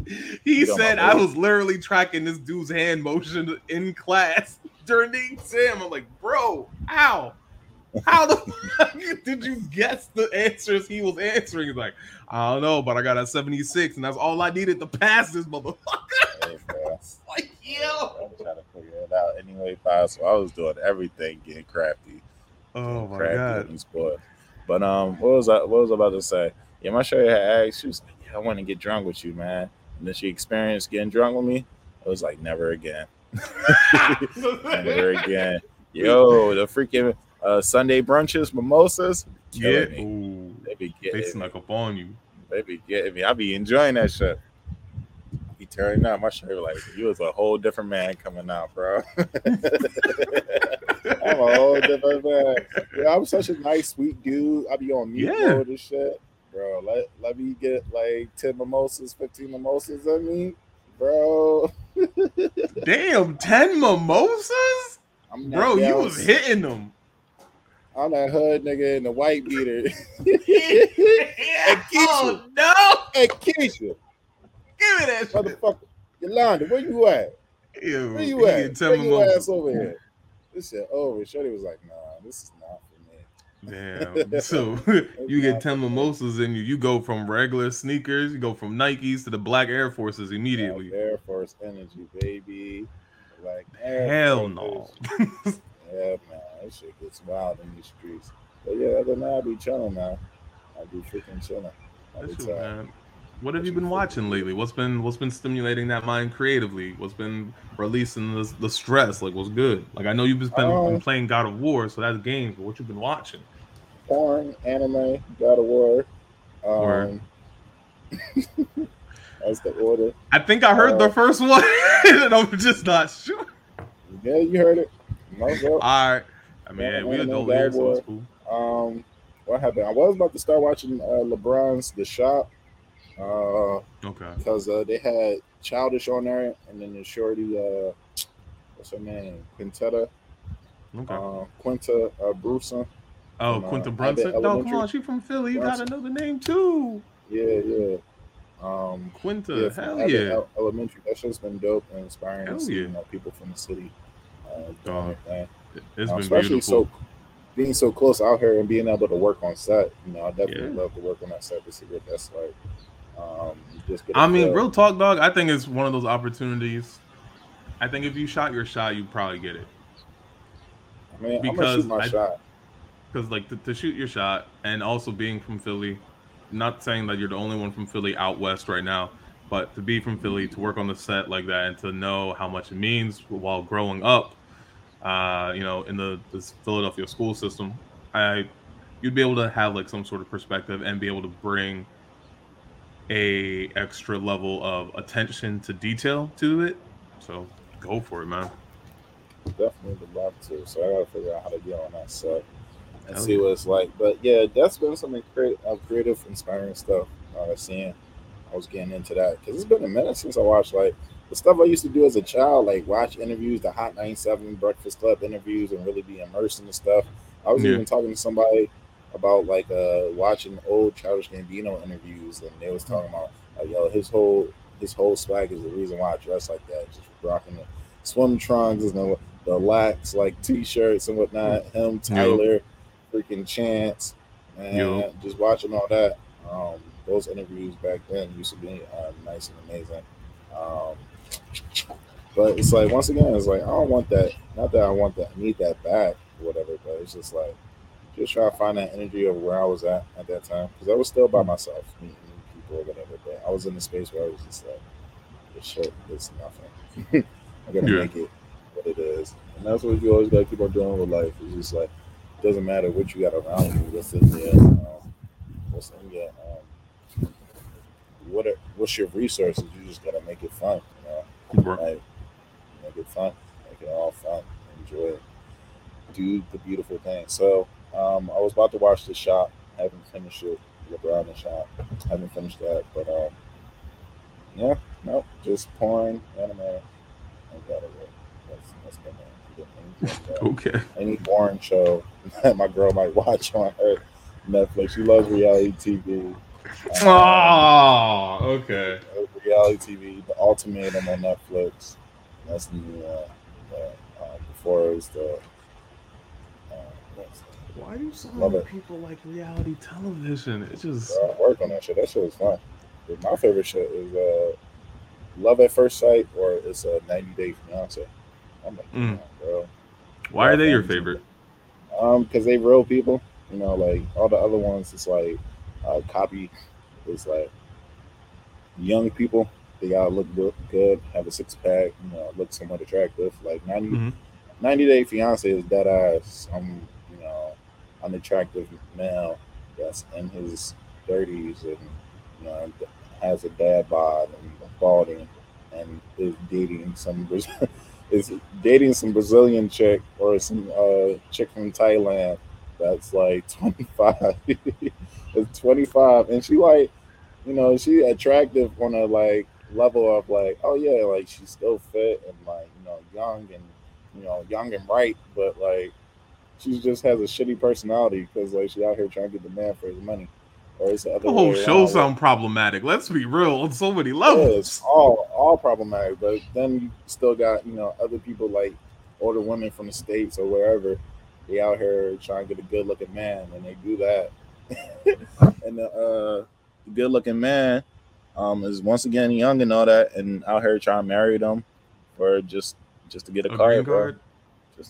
He said I was literally tracking this dude's hand motion in class during the exam. I'm like, bro, how? How the fuck did you guess the answers he was answering? He's like, I don't know, but I got a 76, and that's all I needed to pass this motherfucker. Hey, like, yo. I'm trying to figure it out anyway possible. I was doing everything getting crafty. Oh my crafty god. But um, what was I what was I about to say? Yeah, my shorty had asked, she was like, Yeah, I want to get drunk with you, man. And then she experienced getting drunk with me. I was like, never again. never again. Yo, the freaking uh, Sunday brunches, mimosas. Yeah, they be getting they snuck up on you. They be getting me. I be enjoying that shit. Be turning out my shirt like you was a whole different man coming out, bro. I'm a whole different man. Yeah, I'm such a nice, sweet dude. I be on mute yeah. mode and shit, bro. Let let me get like ten mimosas, fifteen mimosas of me, bro. Damn, ten mimosas, bro. You was hitting them. I'm that hood nigga in the white beater. and Keisha. Oh no! Hey Keisha. Give me that motherfucker. Yolanda, where you at? Ew, where you at? Tell Bring your ass over here. This shit over. Shorty was like, nah, this is not for me. Damn. so you get 10 mimosas and you, you go from regular sneakers, you go from Nikes to the black Air Forces immediately. Black Air Force energy, baby. Like, hell no. yeah, man, that shit gets wild in these streets. But yeah, other than that, I be chilling, man. I be freaking chilling. That's true, man. What have you been watching lately? What's been what's been stimulating that mind creatively? What's been releasing the, the stress? Like what's good? Like I know you've been, um, been playing God of War, so that's games. But what you've been watching? Porn, anime, God of War. Um, that's the order. I think I heard uh, the first one, and I'm just not sure. Yeah, you heard it. No, All right. I mean, yeah, we adult here, so it's cool. Um, what happened? I was about to start watching uh, LeBron's The Shop. Uh, okay. Because uh, they had Childish on there, and then the shorty, uh, what's her name? Quintetta. Okay. Uh, Quinta uh, Brunson. Oh, from, Quinta uh, Brunson. No, come on, she from Philly. You gotta know the name too. Yeah, yeah. Um, Quinta, yeah, hell yeah. Elementary. That shit's been dope and inspiring hell to see yeah. you know, people from the city. Uh, doing uh, it's um, been especially beautiful. so being so close out here and being able to work on set. You know, I definitely yeah. love to work on that set to see what that's like. Um, just I mean, real talk, dog. I think it's one of those opportunities. I think if you shot your shot, you probably get it. I mean, because my I, shot. Because like to, to shoot your shot, and also being from Philly, not saying that you're the only one from Philly out west right now, but to be from Philly, to work on the set like that, and to know how much it means while growing up, uh, you know, in the, Philadelphia school system, I you'd be able to have like some sort of perspective and be able to bring a extra level of attention to detail to it. So go for it, man. Definitely would love to. So I gotta figure out how to get on that set and see what it's like. But yeah, that's been some creative, uh, creative inspiring stuff uh, I've seen. I was getting into that because it's been a minute since I watched like the stuff I used to do as a child, like watch interviews, the Hot 97 Breakfast Club interviews, and really be immersed in the stuff. I was yeah. even talking to somebody about like uh watching old Childish Gambino interviews, and they was talking about like yo his whole his whole swag is the reason why I dress like that, just rocking the swim trunks and the, the lax like t-shirts and whatnot. Him, Tyler, freaking Chance, and just watching all that. Um, those interviews back then used to be uh, nice and amazing. Um, but it's like once again, it's like I don't want that. Not that I want that, I need that back or whatever. But it's just like just try to find that energy of where I was at at that time because I was still by myself, meeting people or whatever. But I was in the space where I was just like, this shit is nothing. I gotta yeah. make it what it is, and that's what you always gotta keep on doing with life. It's just like it doesn't matter what you got around you, what's in there, um, what's in there. Um, what are, what's your resources? You just gotta make it fun. Know, like, make it fun, make it all fun, enjoy it, do the beautiful thing. So um, I was about to watch the Shop, haven't finished it. LeBron the Shop, haven't finished that, but um, yeah, no, just porn, anime. I got it. That's, that's man. Okay. Any porn show that my girl might watch on her Netflix. She loves reality TV. oh, okay. Reality TV, The Ultimatum on Netflix. That's the new one. Uh, before it was the why do so many people like reality television? It just uh, work on that shit. That shit was fun. But my favorite shit is uh, Love at First Sight or it's a uh, 90 Day Fiance. I'm like, mm. bro. Why are they your favorite? Um, because they real people. You know, like all the other ones, it's like uh, copy. It's like young people. They gotta look good, have a six pack, you know, look somewhat attractive. Like 90, mm-hmm. 90 Day Fiance is dead ass. I'm you know, unattractive male that's in his 30s and you know has a dad bod and balding and is dating some is dating some Brazilian chick or some uh, chick from Thailand that's like 25 it's 25 and she like you know she attractive on a like level of like oh yeah like she's still fit and like you know young and you know young and bright but like she just has a shitty personality because like she out here trying to get the man for his money. Or it's the other the whole show sound problematic. Let's be real on so many levels. Yeah, all all problematic. But then you still got you know other people like older women from the states or wherever. They out here trying to get a good looking man, and they do that. and the uh, good looking man um, is once again young and all that, and out here trying to marry them, or just just to get a, a card, card,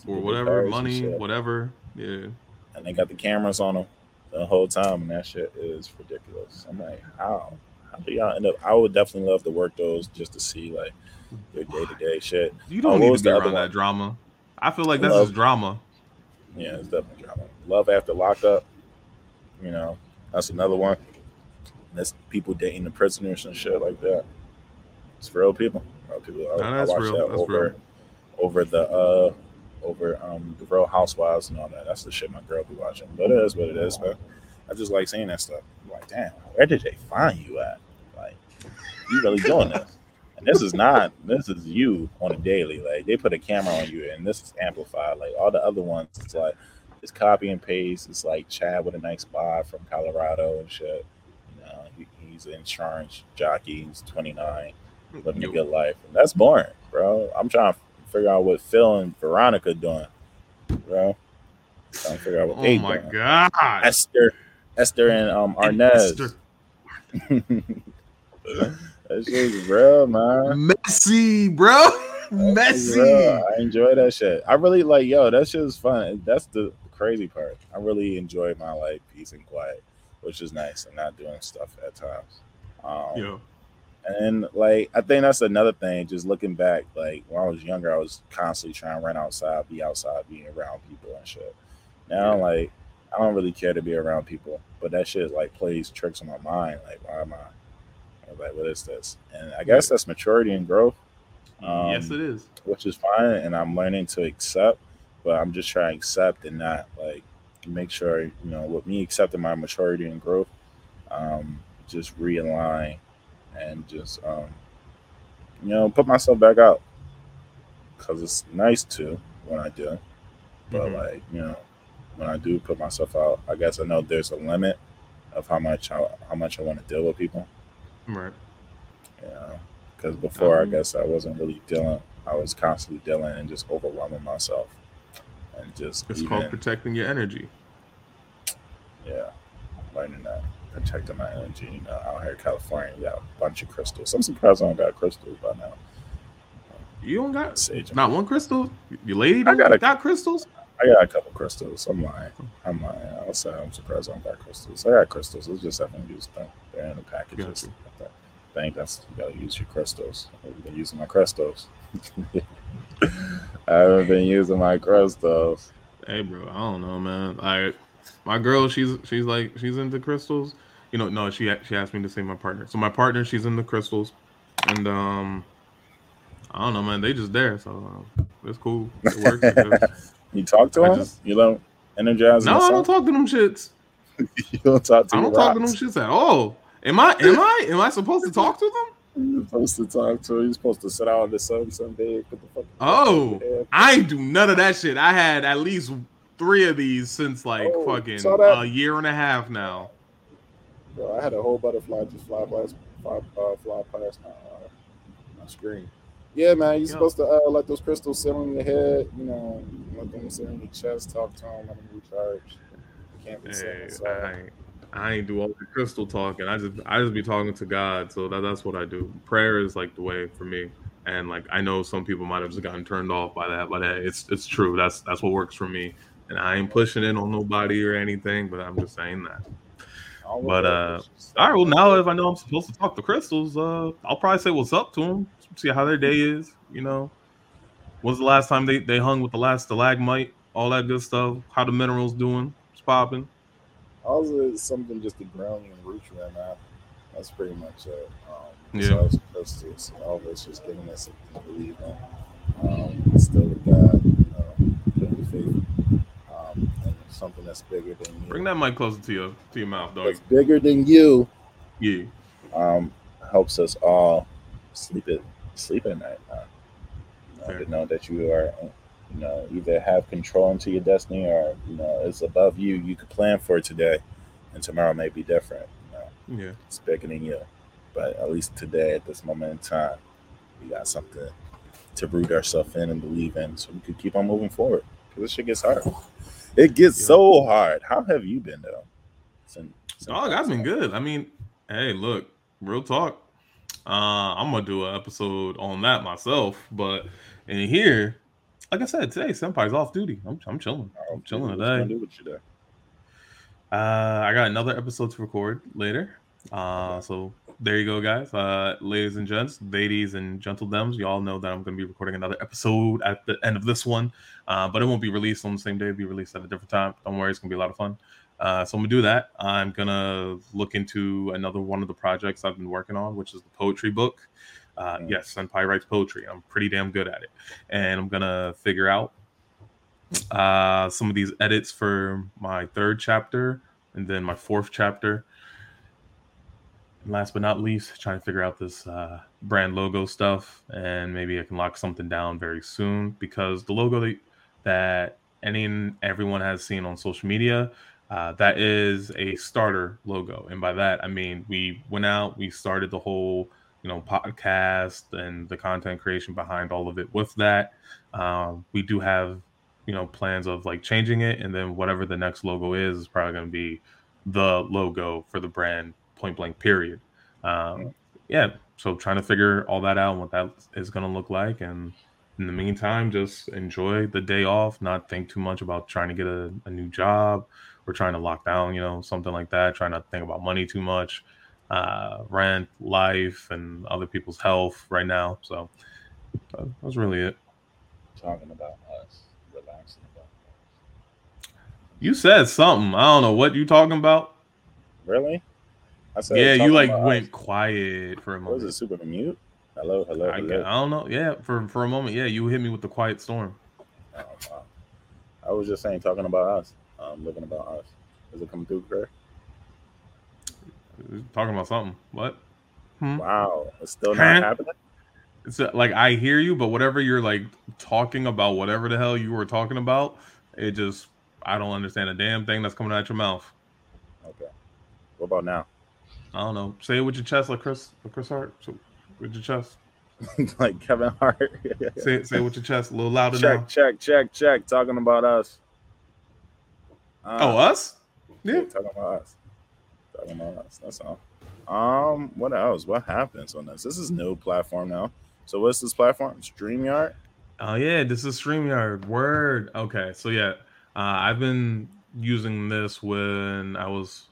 or whatever, money, whatever. Yeah. And they got the cameras on them the whole time, and that shit is ridiculous. I'm like, how? How do y'all end up? I would definitely love to work those just to see like their day to day shit. You don't oh, need to be around that drama. I feel like that's just drama. Yeah, it's definitely drama. Love after lockup. You know, that's another one. That's people dating the prisoners and shit like that. It's real people. Real people. I, no, I watched real. that that's over real. over the uh over um the Real Housewives and all that. That's the shit my girl be watching. But it is what it is, man. I just like seeing that stuff. I'm like, damn, where did they find you at? Like, you really doing this? And this is not this is you on a daily. Like they put a camera on you and this is amplified. Like all the other ones, it's like it's copy and paste. It's like Chad with a nice bod from Colorado and shit. You know, he, he's an insurance jockey. He's 29, living a good life. And that's boring, bro. I'm trying to figure out what Phil and Veronica doing, bro. I'm Trying to figure out what oh they my doing. god, Esther, Esther and um Arnez. that shit's real, man. Messy, bro. Messy. I enjoy that shit. I really like, yo, that shit is fun. That's the crazy part. I really enjoy my like peace and quiet, which is nice, and not doing stuff at times. Um, yeah. And like I think that's another thing. Just looking back, like when I was younger, I was constantly trying to run outside, be outside, being around people and shit. Now, yeah. like I don't really care to be around people, but that shit like plays tricks on my mind. Like, why am I? I'm like, what is this? And I guess that's maturity and growth. Um, yes, it is. Which is fine, and I'm learning to accept. But I'm just trying to accept and not like make sure you know with me accepting my maturity and growth, um, just realign and just um, you know put myself back out because it's nice to when I do, but mm-hmm. like you know when I do put myself out, I guess I know there's a limit of how much I, how much I want to deal with people. Right. Yeah. Because before, um, I guess I wasn't really dealing. I was constantly dealing and just overwhelming myself, and just. It's called protecting your energy. Yeah, learning that protecting my energy. You know, out here in California, we got a bunch of crystals. I'm surprised I don't got crystals by now. You don't got sage. Not one crystal. Your lady I got, a, got crystals. I got a couple crystals. I'm lying. I'm lying. I'll say I'm surprised I don't got crystals. I got crystals. It's just haven't used them. They're in the packages. Gotcha. I think that's you gotta use your crystals. I've been using my crystals. I haven't been using my crystals. Hey, bro, I don't know, man. Like my girl, she's she's like she's into crystals. You know, no, she she asked me to say my partner. So my partner, she's into crystals, and um, I don't know, man. They just there, so uh, it's cool. It works. you talk to them? Just, you don't energize? No, I don't talk to them shits. you don't talk to. I don't talk to them shits at all. Am I? Am I? Am I supposed to talk to them? You're supposed to talk to. You're supposed to sit out in the sun someday. Put the fuck. Oh, I do none of that shit. I had at least three of these since like oh, fucking a year and a half now. Bro, I had a whole butterfly just fly past, fly, uh, fly past my, uh, my screen. Yeah, man, you're supposed to uh, let those crystals sit on your head. You know, let them sit on your chest. Talk to them, let them recharge. You can't be hey, I, I ain't do all the crystal talking. I just I just be talking to God. So that, that's what I do. Prayer is like the way for me. And like I know some people might have just gotten turned off by that, but it's it's true. That's that's what works for me. And I ain't pushing it on nobody or anything, but I'm just saying that. But uh, all right. Well, now if I know I'm supposed to talk to crystals, uh, I'll probably say what's up to them, see how their day is. You know, when's the last time they they hung with the last stalagmite, all that good stuff. How the minerals doing? It's popping. Also, something just to ground and root you in, man. That's pretty much it. Um, yeah. crystals, all this just giving us something to believe in. Um, still a God, you know, faith something that's bigger than you. Bring that mic closer to your to your mouth, dog. That's bigger than you. Yeah. Um, helps us all sleep it sleep at night. Uh, you know, to know that you are, you know, either have control into your destiny or you know it's above you. You could plan for today, and tomorrow may be different. You know? Yeah. It's bigger than you, but at least today, at this moment in time, we got something to root ourselves in and believe in, so we could keep on moving forward. Because this shit gets hard. It gets yeah. so hard. How have you been though? Since, since Dog, I've been good. I mean, hey, look, real talk. Uh, I'm gonna do an episode on that myself, but in here, like I said, today Senpai's off duty. I'm, I'm chilling. I'm chilling today. Do with you there? Uh, I got another episode to record later. Uh, so there you go, guys. Uh, ladies and gents, ladies and gentledems, you all know that I'm going to be recording another episode at the end of this one, uh, but it won't be released on the same day. It'll be released at a different time. Don't worry, it's going to be a lot of fun. Uh, so I'm gonna do that. I'm gonna look into another one of the projects I've been working on, which is the poetry book. Uh, mm. Yes, Senpai writes poetry. I'm pretty damn good at it, and I'm gonna figure out uh, some of these edits for my third chapter and then my fourth chapter and last but not least, trying to figure out this uh, brand logo stuff, and maybe I can lock something down very soon because the logo that, that any and everyone has seen on social media, uh, that is a starter logo, and by that I mean we went out, we started the whole you know podcast and the content creation behind all of it with that. Um, we do have you know plans of like changing it, and then whatever the next logo is is probably going to be the logo for the brand point blank period. Um, yeah, so trying to figure all that out and what that is going to look like, and in the meantime, just enjoy the day off, not think too much about trying to get a, a new job or trying to lock down, you know, something like that. Trying not to think about money too much, uh, rent, life, and other people's health right now. So uh, that's really it. Talking about us, relaxing about us. You said something. I don't know what you talking about. Really? I said, yeah, you like went quiet for a moment. Was it super mute? Hello, hello, I, hello. I don't know. Yeah, for for a moment, yeah, you hit me with the quiet storm. Oh, wow. I was just saying, talking about us, um, living about us. Is it coming through clear? Talking about something. What? Hmm? Wow, it's still not happening. It's uh, like I hear you, but whatever you're like talking about, whatever the hell you were talking about, it just I don't understand a damn thing that's coming out your mouth. Okay. What about now? I don't know. Say it with your chest, like Chris, like Chris Hart. So, with your chest, like Kevin Hart. say it, say it with your chest, a little louder check, now. Check, check, check. Talking about us. Uh, oh, us? Yeah. Talking about us. About us. That's all. Um, what else? What happens on this? This is new platform now. So what's this platform? StreamYard. Oh yeah, this is StreamYard. Word. Okay, so yeah, uh, I've been using this when I was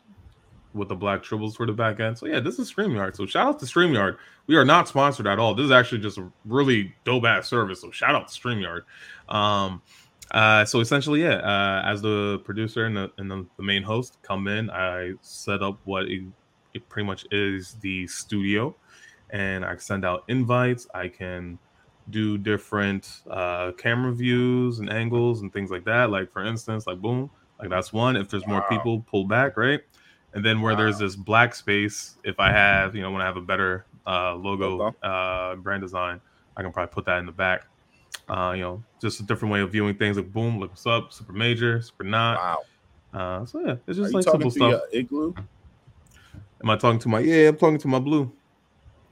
with the black tribbles for the back end. So yeah, this is StreamYard. So shout out to StreamYard. We are not sponsored at all. This is actually just a really dope ass service. So shout out to StreamYard. Um, uh, so essentially, yeah, uh, as the producer and, the, and the, the, main host come in, I set up what it, it pretty much is the studio, and I send out invites. I can do different uh, camera views and angles and things like that. Like for instance, like boom, like that's one. If there's more people, pull back, right? and then where wow. there's this black space if i have you know when i have a better uh, logo uh, brand design i can probably put that in the back uh, you know just a different way of viewing things like boom look what's up super major super not wow uh, so yeah it's just Are like simple stuff igloo am i talking to my yeah i'm talking to my blue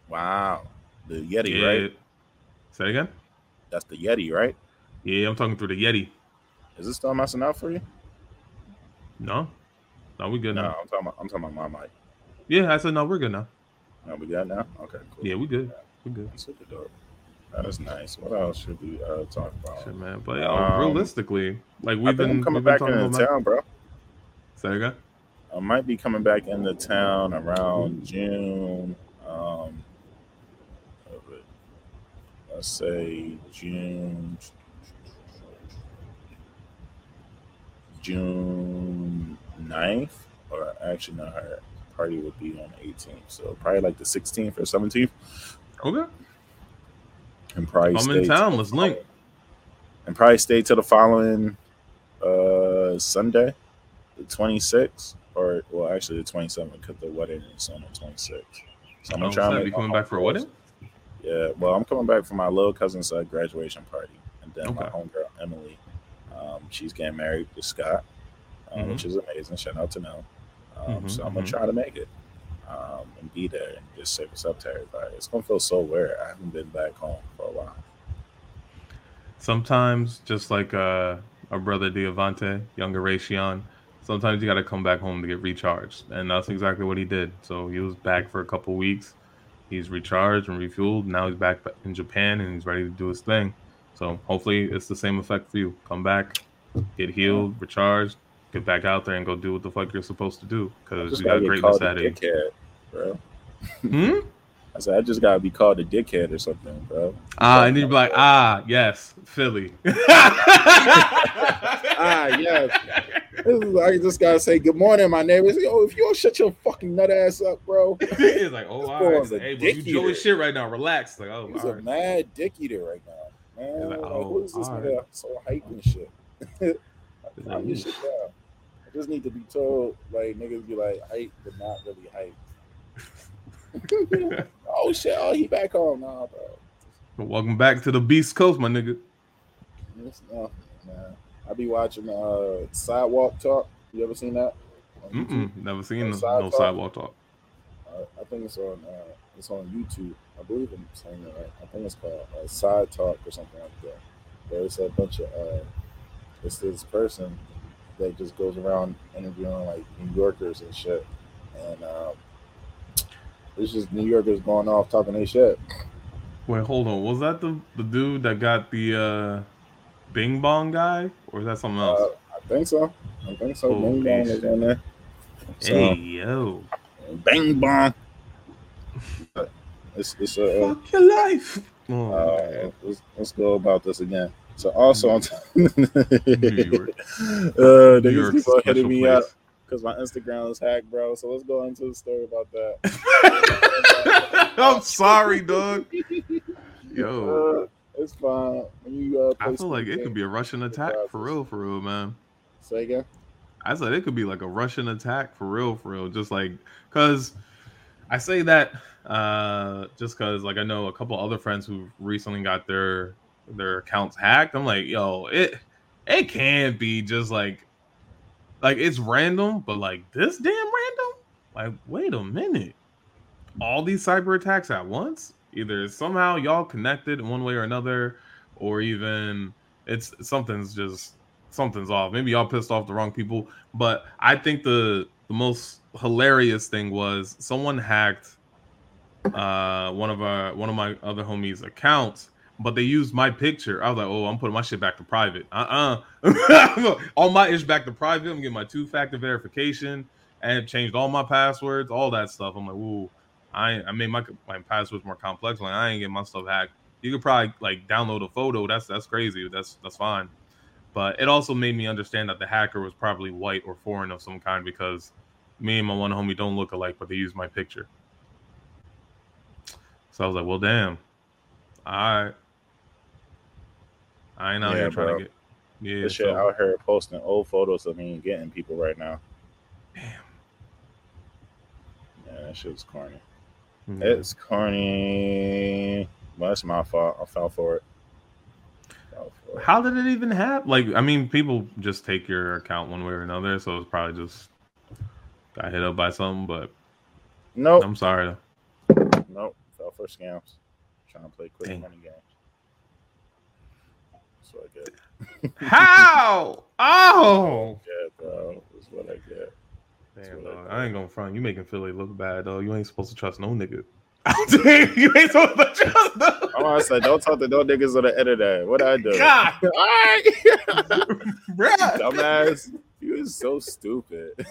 wow the yeti yeah. right say it again that's the yeti right yeah i'm talking through the yeti is this still messing out for you no no, we good no, now. I'm talking about I'm talking about my mic. Yeah, I said no, we're good now. No, we good now? Okay, cool. Yeah, we good. We good. Super dope. That is nice. What else should we uh, talk about? Shit, man. But um, realistically, like we've been I'm coming been back into town, bro. Say again. I might be coming back into town around June. Um, let's say June. June 9th, or actually not her party would be on the 18th. So probably like the 16th or 17th. Okay. And probably I'm in town. Let's link. And probably stay till the following uh Sunday, the 26th, or well, actually the 27th because the wedding is on the 26th. So I'm gonna oh, trying to be coming back for a wedding. Yeah, well, I'm coming back for my little cousin's uh, graduation party, and then okay. my homegirl Emily, um, she's getting married to Scott, um, mm-hmm. which is amazing. Shout out to Nell. Um, mm-hmm, so I'm gonna mm-hmm. try to make it um, and be there and just what's up to everybody. It's gonna feel so weird. I haven't been back home for a while. Sometimes, just like uh, our brother Diavante, younger Raytheon, sometimes you got to come back home to get recharged, and that's exactly what he did. So he was back for a couple weeks, he's recharged and refueled. Now he's back in Japan and he's ready to do his thing. So hopefully it's the same effect for you. Come back, get healed, recharged, get back out there and go do what the fuck you're supposed to do because you got greatness at it. Bro. Hmm. I said I just gotta be called a dickhead or something, bro. Ah, and you'd be like, ah, yes, Philly. ah, yes. I just gotta say good morning, my neighbors. Yo, if you don't shut your fucking nut ass up, bro. He's like, oh, all right. Hey, but you Joey shit right now. Relax. Like, oh, he's a right. mad dick eater right now, man. Like, oh, like, who is this nigga right. so hype and shit? like, shit down. Just need to be told, like niggas be like hype, but not really hype. oh shit! Oh, he back home now, bro. Welcome back to the Beast Coast, my nigga. It's nothing, man. I be watching uh Sidewalk Talk. You ever seen that? Never seen no, side no talk? Sidewalk Talk. Uh, I think it's on uh, it's on YouTube. I believe I'm saying it right. I think it's called uh, Side Talk or something like that. There's a bunch of uh, it's this person that just goes around interviewing like New Yorkers and shit, and um, it's just New Yorkers going off talking their shit. Wait, hold on. Was that the the dude that got the uh Bing Bong guy, or is that something else? Uh, I think so. I think so. Bing Bong is on there. So, hey yo, Bing Bong. It's it's a uh, fuck your life. Oh, uh, let's, let's go about this again. So also on t- New York, uh, people hitting me place. up because my Instagram is hacked, bro. So let's go into the story about that. I'm sorry, dog. Yo, uh, it's fine. You, uh, I feel like it could be a Russian attack for real, for real, man. Say again. I said it could be like a Russian attack for real, for real. Just like, cause I say that uh just cause like I know a couple other friends who recently got their their accounts hacked. I'm like, yo, it it can't be just like like it's random, but like this damn random. Like, wait a minute, all these cyber attacks at once? Either somehow y'all connected in one way or another, or even it's something's just something's off. Maybe y'all pissed off the wrong people. But I think the the most hilarious thing was someone hacked uh one of our one of my other homies accounts but they used my picture. I was like, oh, I'm putting my shit back to private. Uh uh all my ish back to private. I'm getting my two factor verification and changed all my passwords, all that stuff. I'm like, ooh, I I made my my passwords more complex. Like I ain't getting my stuff hacked. You could probably like download a photo. That's that's crazy. That's that's fine. But it also made me understand that the hacker was probably white or foreign of some kind because me and my one homie don't look alike, but they used my picture. So I was like, well, damn. All right. I ain't out yeah, here trying bro. to get. Yeah, this shit out here posting old photos of me getting people right now. Damn. Yeah, that shit's corny. Mm-hmm. It's corny. Well, that's my fault. I fell for it. for it. How did it even happen? Like, I mean, people just take your account one way or another, so it's probably just got hit up by something. But no, nope. I'm sorry. Nope, fell for scams. Trying to play quick Dang. money games. That's what I get. How? Oh. Yeah, bro. That's what I get. Damn, dog. I, I, ain't gonna front. You making Philly look bad, though. You ain't supposed to trust no nigga. you ain't supposed to trust no. Oh, I said, don't talk to no niggas on the internet. What I do? God. All right. Dumbass. You is so stupid.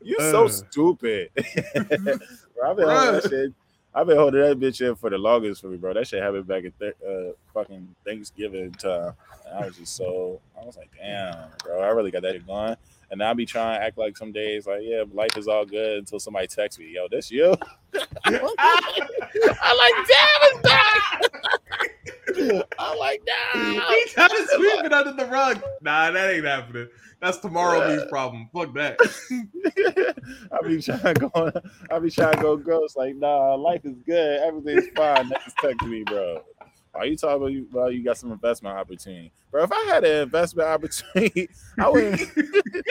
you uh. so stupid. bro, I've been on that shit I've been holding that bitch in for the longest for me, bro. That shit happened back at th- uh, fucking Thanksgiving time. And I was just so I was like, damn, bro, I really got that going. And now I be trying to act like some days, like, yeah, life is all good until somebody texts me, yo, this you. I'm like, damn, it's back. I like, damn. He trying to sweep it under the rug. Nah, that ain't happening. That's tomorrow yeah. problem. Fuck that. I be trying to go. I be trying to go ghost. Like, nah, life is good. Everything's fine. Next text me, bro. Are you talking about you? Well, you got some investment opportunity, bro. If I had an investment opportunity, I wouldn't. you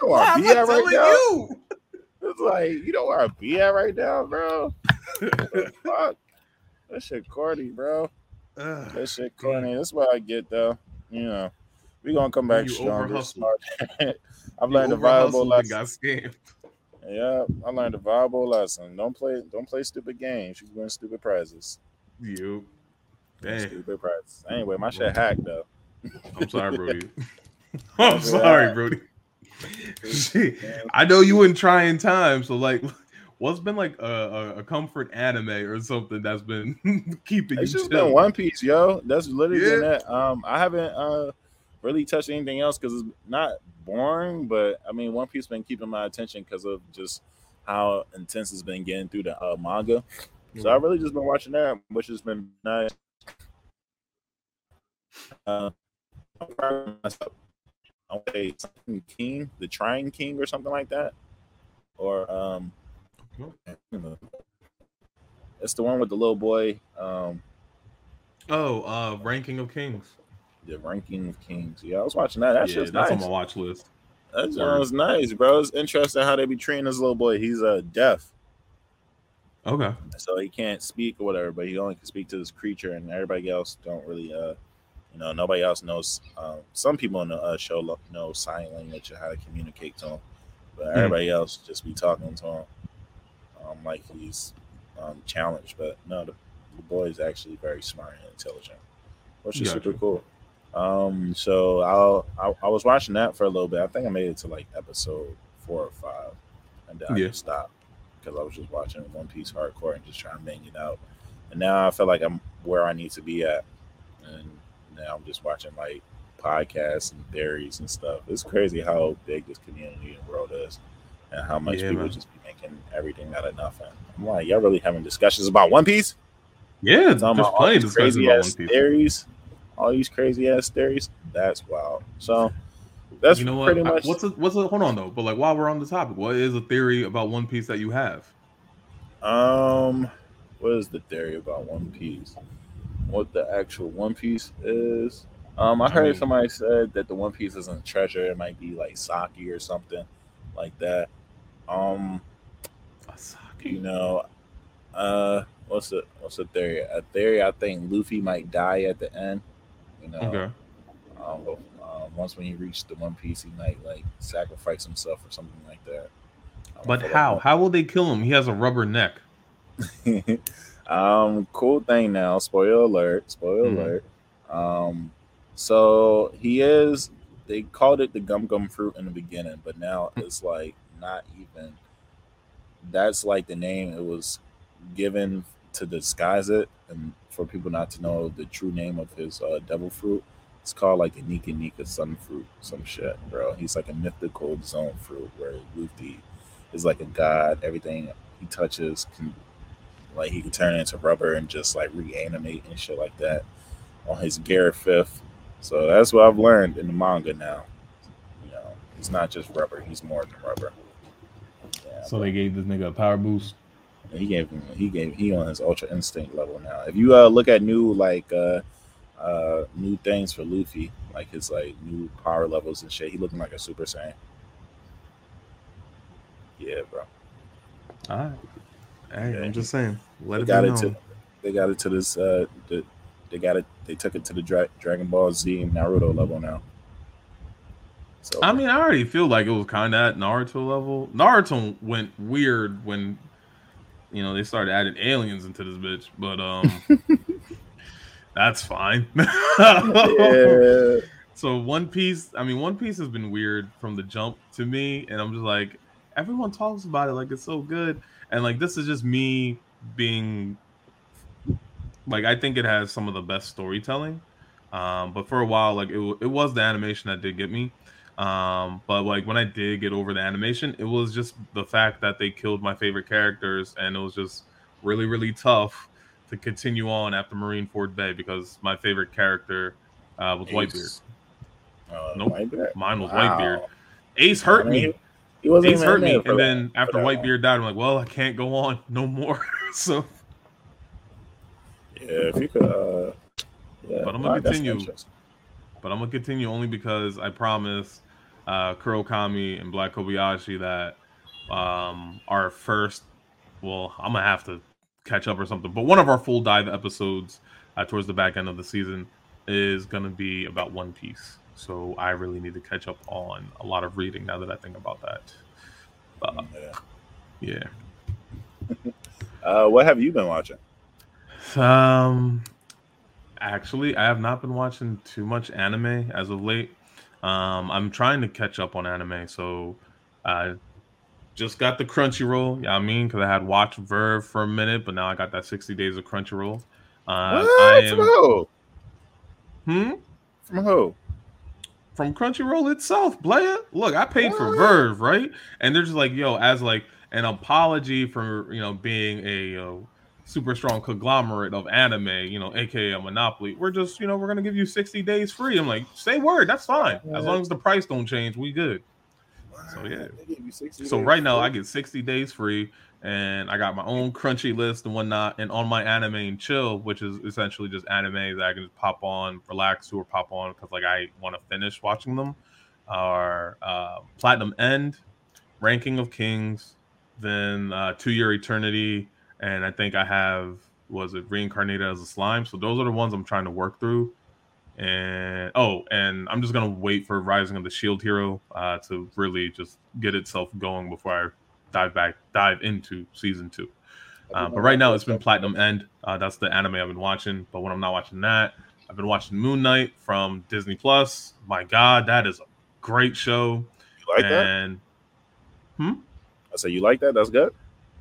know where I be at right now. You. It's like you know where I be at right now, bro. fuck, that shit corny, bro. that shit corny. That's what I get though. You know. We're gonna come back stronger. I've learned a valuable lesson. Got scammed. Yeah, I learned a valuable lesson. Don't play don't play stupid games. You win stupid prizes. You. Dang. Stupid prizes. Anyway, my shit hacked though. I'm sorry, Brody. I'm sorry, Brody. I know you in trying times, so like what's been like a, a, comfort anime or something that's been keeping you. it's just been One Piece, yo. That's literally yeah. it. Um, I haven't uh really touch anything else because it's not boring, but I mean, One Piece been keeping my attention because of just how intense it's been getting through the uh, manga. Mm-hmm. So I really just been watching that, which has been nice. Uh, I want to say something King, the Trying King, or something like that, or um, it's the one with the little boy. Um, oh, uh, Ranking of Kings. The Ranking of Kings. Yeah, I was watching that. That yeah, that's nice. on my watch list. That sounds nice, bro. It's interesting how they be treating this little boy. He's uh deaf. Okay. So he can't speak or whatever, but he only can speak to this creature, and everybody else don't really uh you know, nobody else knows. Um, some people in the uh, show know sign language and how to communicate to him, but hmm. everybody mm. else just be talking to him um, like he's um, challenged. But no, the, the boy is actually very smart and intelligent, which is gotcha. super cool. Um, so I'll, I, I was watching that for a little bit. I think I made it to like episode four or five, and then yeah. I just stopped because I was just watching One Piece hardcore and just trying to bang it out. And now I feel like I'm where I need to be at, and now I'm just watching like podcasts and theories and stuff. It's crazy how big this community and world is, and how much yeah, people man. just be making everything out of nothing. I'm like, y'all really having discussions about One Piece? Yeah, it's plenty of crazy ass theories all these crazy ass theories. That's wild. So that's you know what? pretty much. What's a, what's a, hold on though? But like while we're on the topic, what is a theory about One Piece that you have? Um, what is the theory about One Piece? What the actual One Piece is? Um, I heard I mean, somebody said that the One Piece isn't treasure. It might be like sake or something like that. Um, you know, uh, what's the what's the theory? A theory I think Luffy might die at the end. You know, okay. Um, um, once when he reached the One Piece, he might like sacrifice himself or something like that. But how? How will they kill him? He has a rubber neck. um, cool thing now. Spoiler alert! Spoiler mm-hmm. alert! Um, so he is. They called it the gum gum fruit in the beginning, but now hmm. it's like not even. That's like the name it was given to disguise it and for people not to know the true name of his uh, devil fruit. It's called like the Nika Nika Sun Fruit, some shit, bro. He's like a mythical Zoan fruit where Luffy is like a god. Everything he touches can, like, he can turn into rubber and just like reanimate and shit like that on his Gear Fifth. So that's what I've learned in the manga now. You know, he's not just rubber; he's more than rubber. Yeah, so but, they gave this nigga a power boost. He gave him he gave he on his ultra instinct level now. If you uh look at new like uh uh new things for Luffy, like his like new power levels and shit, he looking like a super saiyan. Yeah, bro. All right. Hey, yeah. I'm just saying. Let they it got it to they got it to this uh the, they got it they took it to the Dra- Dragon Ball Z and Naruto level now. So I mean, I already feel like it was kind of at Naruto level. Naruto went weird when you know, they started adding aliens into this bitch, but um that's fine. yeah. So One Piece, I mean, One Piece has been weird from the jump to me, and I'm just like, everyone talks about it like it's so good, and like this is just me being like, I think it has some of the best storytelling. Um, but for a while, like it, it was the animation that did get me. Um, but like when I did get over the animation, it was just the fact that they killed my favorite characters, and it was just really, really tough to continue on after Marineford Bay because my favorite character uh, was Ace. Whitebeard. Uh, nope, Whitebeard? mine was wow. Whitebeard. Ace hurt I mean, me. He, he Ace hurt me, and then after Whitebeard died, I'm like, well, I can't go on no more. so yeah, if you could, uh, yeah, but I'm gonna continue. But I'm gonna continue only because I promise uh, Kurokami and Black Kobayashi that um, our first. Well, I'm gonna have to catch up or something. But one of our full dive episodes uh, towards the back end of the season is gonna be about One Piece. So I really need to catch up on a lot of reading now that I think about that. Yeah. Yeah. uh, what have you been watching? Um, actually, I have not been watching too much anime as of late. Um, I'm trying to catch up on anime, so I just got the Crunchyroll. Yeah, I mean, because I had watched VRV for a minute, but now I got that 60 days of Crunchyroll. Uh, what? I am, From who? Hmm. From who? From Crunchyroll itself, Blair. Look, I paid what? for VRV, right? And they're just like, yo, as like an apology for you know being a uh, super strong conglomerate of anime, you know, aka a monopoly. We're just, you know, we're gonna give you 60 days free. I'm like, say word, that's fine. As long as the price don't change, we good. So yeah. So right now I get 60 days free and I got my own crunchy list and whatnot. And on my anime and chill, which is essentially just anime that I can just pop on, relax to, or pop on because like I want to finish watching them, are uh, Platinum End, Ranking of Kings, then uh, To Your Eternity, and I think I have was it reincarnated as a slime. So those are the ones I'm trying to work through. And oh, and I'm just gonna wait for Rising of the Shield Hero uh, to really just get itself going before I dive back dive into season two. Uh, but right now it's been Platinum End. Uh, that's the anime I've been watching. But when I'm not watching that, I've been watching Moon Knight from Disney Plus. My God, that is a great show. You like and, that? Hmm. I say you like that. That's good.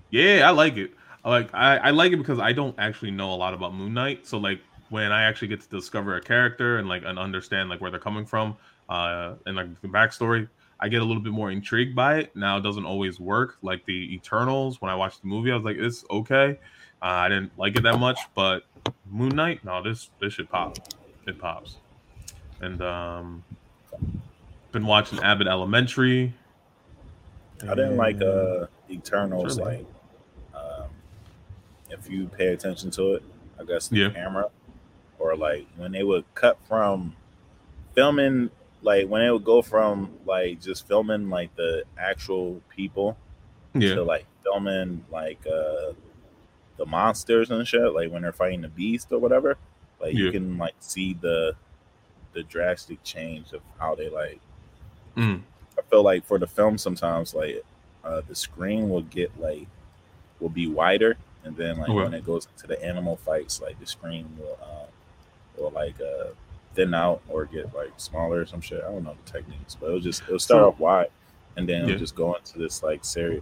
Yeah, I like it. Like I, I like it because I don't actually know a lot about Moon Knight. So like when I actually get to discover a character and like and understand like where they're coming from, uh, and like the backstory, I get a little bit more intrigued by it. Now it doesn't always work. Like the Eternals, when I watched the movie, I was like, it's okay. Uh, I didn't like it that much, but Moon Knight, no, this this should pop. It pops. And um, been watching Abbott Elementary. I didn't like uh Eternals. Like, if you pay attention to it, I guess the yeah. camera or like when they would cut from filming like when it would go from like just filming like the actual people yeah. to like filming like uh the monsters and shit like when they're fighting the beast or whatever like yeah. you can like see the the drastic change of how they like mm. i feel like for the film sometimes like uh the screen will get like will be wider and then like okay. when it goes to the animal fights like the screen will uh or like uh, thin out or get like smaller or some shit. I don't know the techniques, but it'll just it'll start off wide and then it'll yeah. just go into this like series.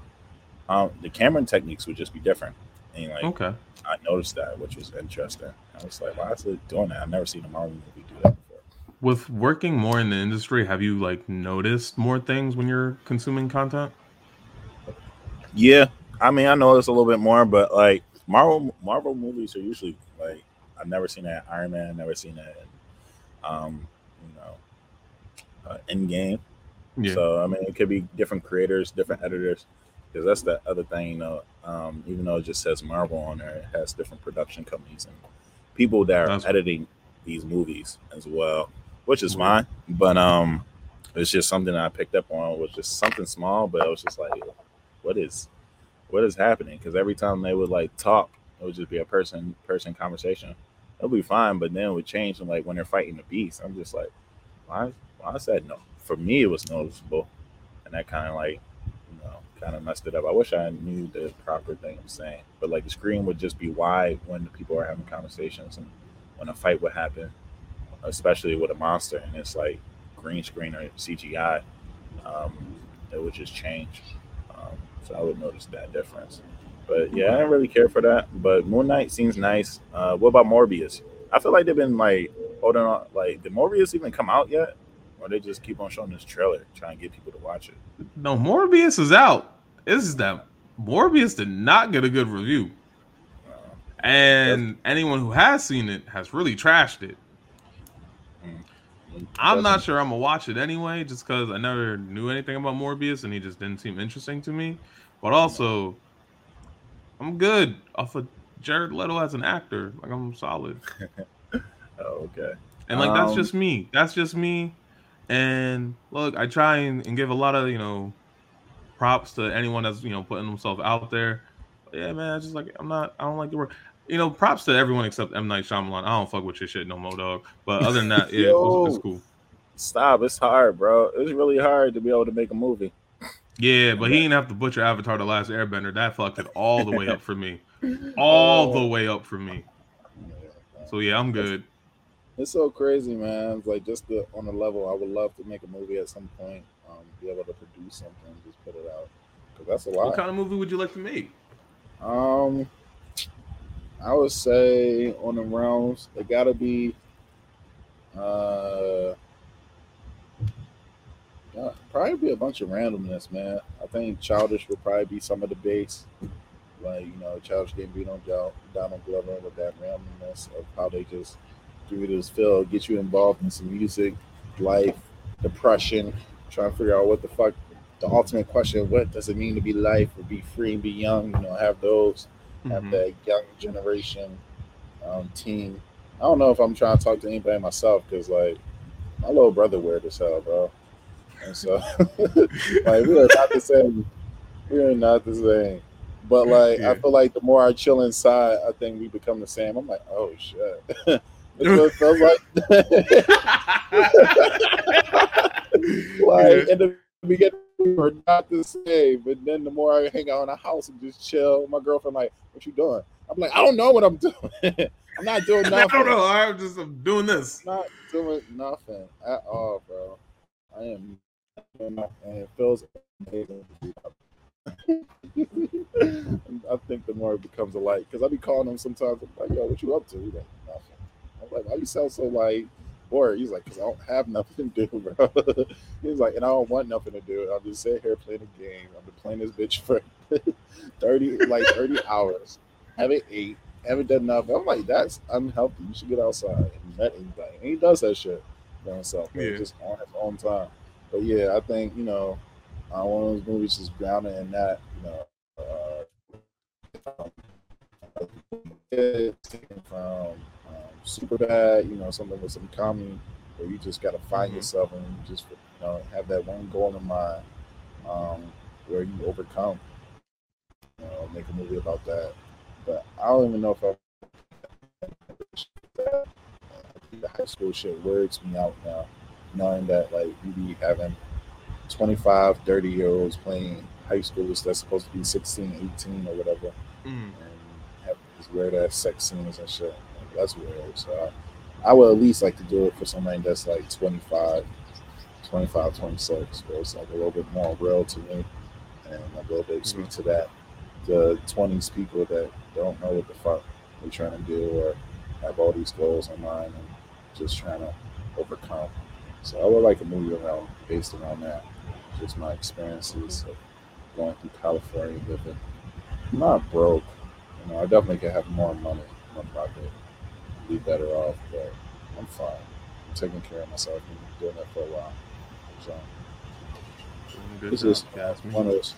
Um, the camera techniques would just be different. And like, okay, I noticed that, which was interesting. I was like, why is it doing that? I've never seen a Marvel movie do that before. With working more in the industry, have you like noticed more things when you're consuming content? Yeah, I mean, I noticed a little bit more, but like Marvel Marvel movies are usually like I've never seen that Iron Man. Never seen that. In, um, you know, uh, Endgame. Yeah. So I mean, it could be different creators, different editors, because that's the other thing. You know, um, even though it just says Marvel on there, it has different production companies and people that are that's editing these movies as well, which is fine. But um, it's just something I picked up on. Was just something small, but it was just like, what is, what is happening? Because every time they would like talk, it would just be a person person conversation it'll be fine. But then it would change and like when they're fighting the beast, I'm just like, why? Why is that no? For me, it was noticeable, and that kind of like, you know, kind of messed it up. I wish I knew the proper thing I'm saying, but like the screen would just be wide when the people are having conversations and when a fight would happen, especially with a monster, and it's like green screen or CGI. Um, it would just change. So I would notice that difference. But yeah, I don't really care for that. But Moon Knight seems nice. Uh, what about Morbius? I feel like they've been like holding on. Like, did Morbius even come out yet? Or they just keep on showing this trailer, trying to get people to watch it? No, Morbius is out. This is that Morbius did not get a good review. Uh, and anyone who has seen it has really trashed it. I'm not sure I'm gonna watch it anyway, just because I never knew anything about Morbius and he just didn't seem interesting to me. But also, I'm good off of Jared Leto as an actor. Like I'm solid. oh, okay. And like um, that's just me. That's just me. And look, I try and, and, give a lot of you know props to anyone that's you know putting themselves out there. But yeah, man, I just like I'm not. I don't like the work. You know, props to everyone except M Night Shyamalan. I don't fuck with your shit no more, dog. But other than that, yeah, Yo, it's, it's cool. Stop. It's hard, bro. It's really hard to be able to make a movie. Yeah, but he didn't have to butcher Avatar: The Last Airbender. That fucked it all the way up for me, all the way up for me. So yeah, I'm good. It's so crazy, man. It's like just the, on the level, I would love to make a movie at some point. Um, be able to produce something, just put it out, because that's a lot. What kind of movie would you like to make? Um, I would say on the rounds, it got to be. Uh, probably be a bunch of randomness, man. I think Childish would probably be some of the base, like you know, Childish Gambino, Donald Glover with that randomness of how they just do this feel, get you involved in some music, life, depression, trying to figure out what the fuck the ultimate question: what does it mean to be life or be free and be young? You know, have those, mm-hmm. have that young generation um, team. I don't know if I'm trying to talk to anybody myself because like my little brother weird as hell, bro. And so like we are not the same. We are not the same. But like yeah. I feel like the more I chill inside, I think we become the same. I'm like, oh shit. it feels like like in the beginning were not the same. But then the more I hang out in the house and just chill, my girlfriend like, "What you doing?" I'm like, "I don't know what I'm doing. I'm not doing nothing. I don't know. I'm just I'm doing this. I'm not doing nothing at all, bro. I am, and it feels amazing." I think the more it becomes a light, because I be calling them sometimes. I'm like, "Yo, what you up to?" He's like, "Nothing." I'm like, "Why you sound so like?" Bored. He's like, because I don't have nothing to do, bro. He's like, and I don't want nothing to do. I'll just sit here playing a game. I've been playing this bitch for 30, like 30 hours. Haven't ate, haven't done nothing. I'm like, that's unhealthy. You should get outside and met anybody. And he does that shit by himself, yeah. just on his own time. But yeah, I think, you know, uh, one of those movies is grounded in that, you know, uh, from super bad, you know, something with some comedy where you just got to find mm-hmm. yourself and you just you know, have that one goal in mind um, where you overcome. You know, make a movie about that. But I don't even know if I. The high school shit wears me out now, knowing that like you be having 25, 30 year olds playing high schoolers that's supposed to be 16, 18 or whatever, mm. and have these weird ass sex scenes and shit that's weird. So I, I would at least like to do it for somebody that's like 25, 25, 26, where it's like a little bit more real to me and a little bit speak mm-hmm. to that. The 20s people that don't know what the fuck they're trying to do or have all these goals in mind and just trying to overcome. So I would like a movie around based around that. Just my experiences of going through California living. I'm not broke. You know, I definitely could have more money in my pocket be better off, but I'm fine. I'm taking care of myself and doing that for a while. So it's just one of those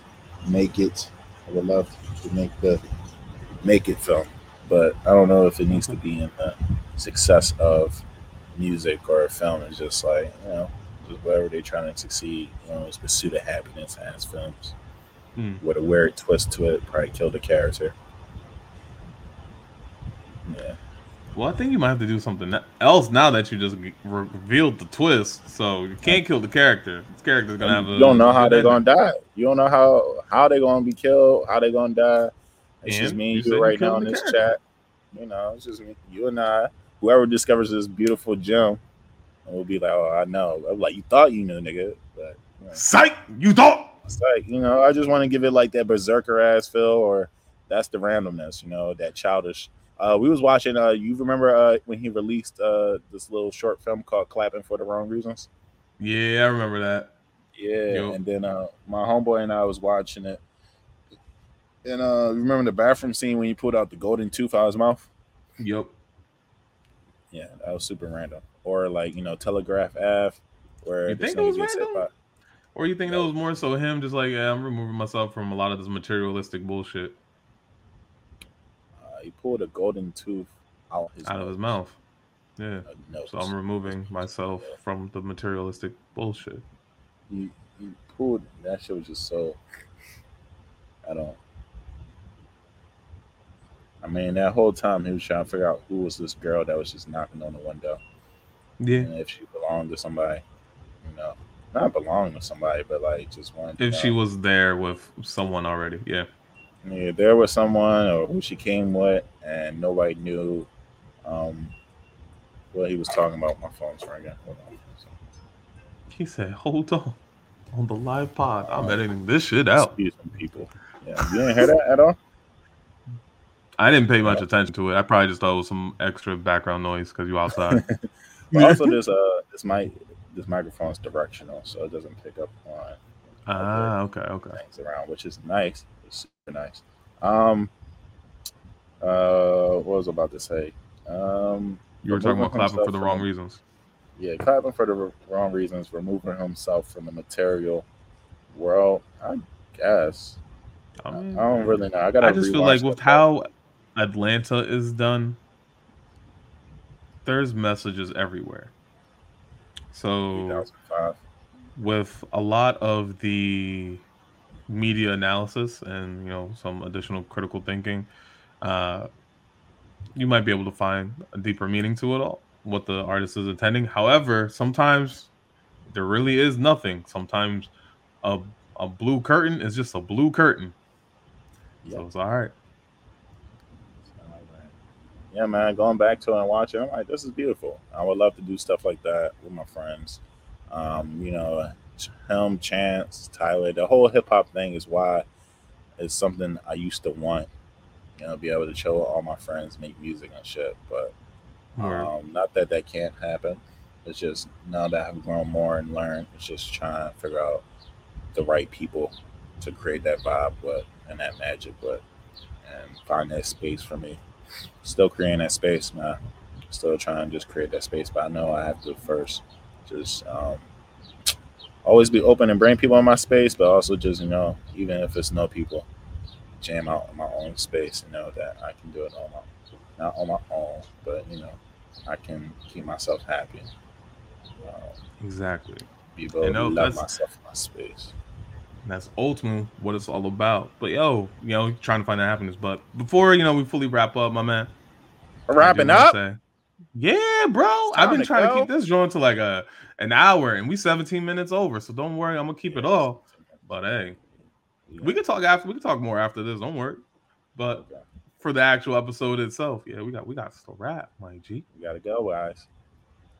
make it. I would love to make the make it film, but I don't know if it needs to be in the success of music or a film. It's just like you know, just whatever they're trying to succeed. You know, it's pursuit of happiness as films. Hmm. With a weird twist to it, probably kill the character. Yeah. Well, I think you might have to do something else now that you just revealed the twist. So you can't kill the character. This character's gonna have. A, you don't know how they're gonna die. You don't know how how they're gonna be killed. How they're gonna die. It's and just me and you, you right now in this character. chat. You know, it's just me, you and I. Whoever discovers this beautiful gem, will be like, "Oh, I know." I'm like, "You thought you knew, nigga," but you know. psych, you thought. Like you know, I just want to give it like that berserker ass feel, or that's the randomness, you know, that childish uh, we was watching. Uh, you remember uh, when he released uh, this little short film called "Clapping for the Wrong Reasons"? Yeah, I remember that. Yeah, and then uh, my homeboy and I was watching it, and uh, remember the bathroom scene when he pulled out the golden tooth out of his mouth? Yep. Yeah, that was super random. Or like you know, Telegraph Ave, where you think it was random? Or you think that was more so him just like, yeah, I'm removing myself from a lot of this materialistic bullshit he pulled a golden tooth out his out of his mouth. Yeah. So I'm removing myself yeah. from the materialistic bullshit. He he pulled that shit was just so. I don't. I mean, that whole time he was trying to figure out who was this girl that was just knocking on the window. Yeah. And if she belonged to somebody, you know. not belong to somebody, but like just one. If she was there with someone already, yeah. Yeah, there was someone or who she came with, and nobody knew um, what he was talking about. My phone's ringing. Hold on. He said, "Hold on." On the live pod, I'm editing this shit out. Some people. Yeah, you didn't hear that at all. I didn't pay much attention to it. I probably just thought it was some extra background noise because you outside. also, this uh, this mic, this microphone's directional, so it doesn't pick up on. Ah, okay, okay. Things around, which is nice. Nice. Um, uh, what was I about to say? Um, you were talking about clapping for the wrong reasons. Yeah, clapping for the wrong reasons, removing himself from the material world. I guess. I, I don't really know. I gotta. I just feel like with how Atlanta is done, there's messages everywhere. So with a lot of the media analysis and you know some additional critical thinking, uh, you might be able to find a deeper meaning to it all, what the artist is intending. However, sometimes there really is nothing. Sometimes a a blue curtain is just a blue curtain. Yep. So it's all right yeah, man, going back to it and watching, I'm like, this is beautiful. I would love to do stuff like that with my friends. Um, you know, him, Chance, Tyler, the whole hip hop thing is why it's something I used to want. You know, be able to show all my friends make music and shit. But um, not that that can't happen. It's just now that I've grown more and learned, it's just trying to figure out the right people to create that vibe, but and that magic, but and find that space for me still creating that space, man. Still trying to just create that space, but I know I have to first just um, always be open and bring people in my space, but also just you know, even if it's no people, jam out in my own space and know that I can do it on my not on my own, but you know, I can keep myself happy. Um, exactly. Be able to love myself in my space. And that's ultimately what it's all about. But yo, you know, trying to find that happiness. But before you know, we fully wrap up, my man. Wrapping up. Say, yeah, bro. I've been to trying go. to keep this going to like a an hour, and we 17 minutes over. So don't worry, I'm gonna keep it all. But hey, we can talk after. We can talk more after this. Don't worry. But for the actual episode itself, yeah, we got we got to wrap, my G. We gotta go, guys.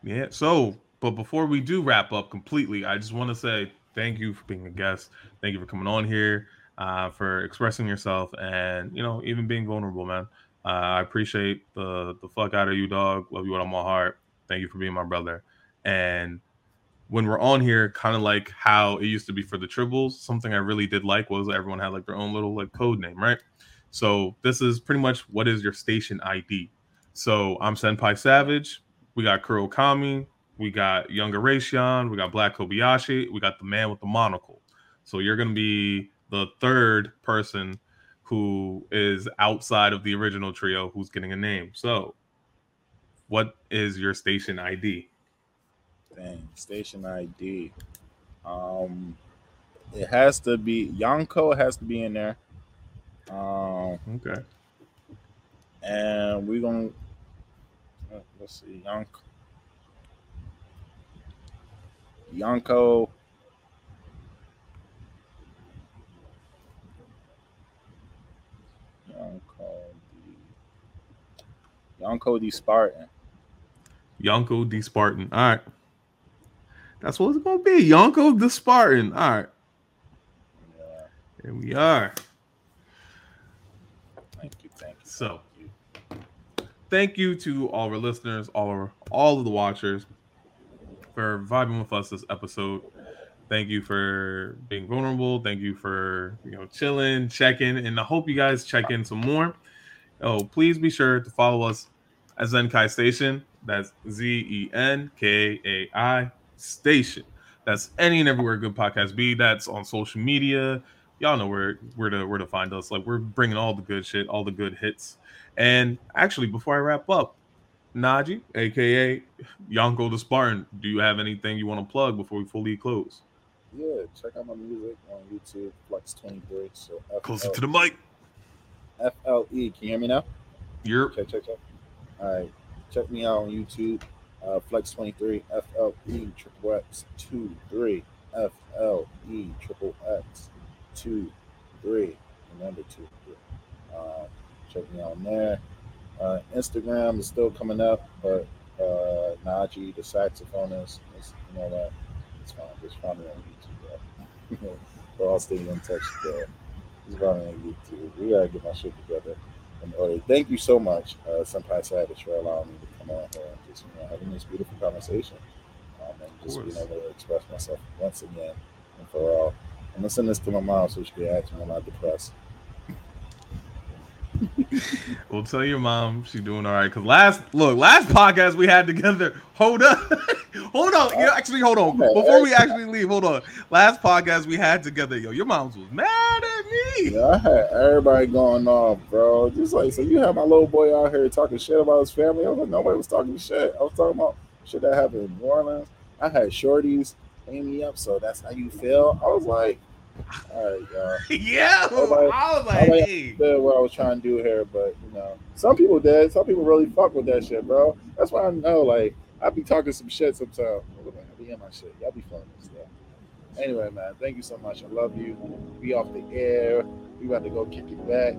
Yeah. So, but before we do wrap up completely, I just want to say thank you for being a guest. Thank you for coming on here, uh, for expressing yourself, and you know, even being vulnerable, man. Uh, I appreciate the the fuck out of you, dog. Love you with all my heart. Thank you for being my brother. And when we're on here, kind of like how it used to be for the tribbles, something I really did like was everyone had like their own little like code name, right? So this is pretty much what is your station ID. So I'm Senpai Savage. We got Kuro Kami. We got Younger Raytheon, we got Black Kobayashi, we got the man with the monocle. So you're gonna be the third person who is outside of the original trio who's getting a name. So what is your station ID? Dang, station ID. Um it has to be Yonko has to be in there. Um okay. And we're gonna let's see, Yonko Yonko D. Yonko D Spartan. Yonko D Spartan. All right. That's what it's gonna be. Yonko the Spartan. All right. Yeah. Here we are. Thank you. Thank you. So thank you to all our listeners, all our all of the watchers for vibing with us this episode. Thank you for being vulnerable. Thank you for you know chilling, checking, and I hope you guys check in some more. Oh, please be sure to follow us at Zenkai Station. That's Z E N K A I Station. That's any and everywhere good podcast be. That's on social media. Y'all know where where to where to find us. Like we're bringing all the good shit, all the good hits. And actually, before I wrap up, Naji, aka Yonko the Spartan, do you have anything you want to plug before we fully close? Yeah, check out my music on YouTube, Flex23. So F-L- closer to the mic. FLE. Can you hear me now? You're okay. check, check. Check me out on YouTube, uh, Flex23, FLE, triple X 2 3. F L E triple X two three. Remember two three. Um, check me out on there. Uh, Instagram is still coming up, but uh, the saxophonist, is, you know that it's fine. Just find me on YouTube. We're all staying in touch there. Just on YouTube. We gotta get my shit together Thank you so much, uh, Senpai Savage, for allowing me to come on here and just you know having this beautiful conversation um, and just being able to express myself once again and for all. I'm gonna send this to my mom so she can ask me when I'm depressed. well, tell your mom she's doing all right. Cause last look, last podcast we had together. Hold up, hold on. You know, actually, hold on. Before we actually leave, hold on. Last podcast we had together, yo, your mom's was mad at me. Yeah, I had everybody going off, bro. Just like so, you have my little boy out here talking shit about his family. I was like, nobody was talking shit. I was talking about shit that happened in New Orleans. I had shorties hang me up. So that's how you feel. I was like. All right, y'all. yeah, I was like, I was like, I hey. what I was trying to do here, but you know, some people did. Some people really fuck with that shit, bro. That's why I know, like, I be talking some shit sometimes. I be in my shit. Y'all be fun and stuff. Anyway, man, thank you so much. I love you. Be off the air. We about to go kick it back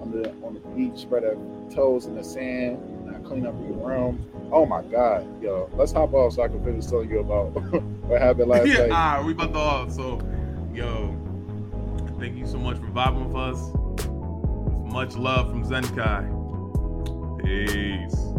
on the on the beach, spread our toes in the sand, and clean up your room. Oh my god, yo, let's hop off so I can finish telling you about what happened last yeah, night. Ah, we about to off. So Yo, thank you so much for vibing with us. Much love from Zenkai. Peace.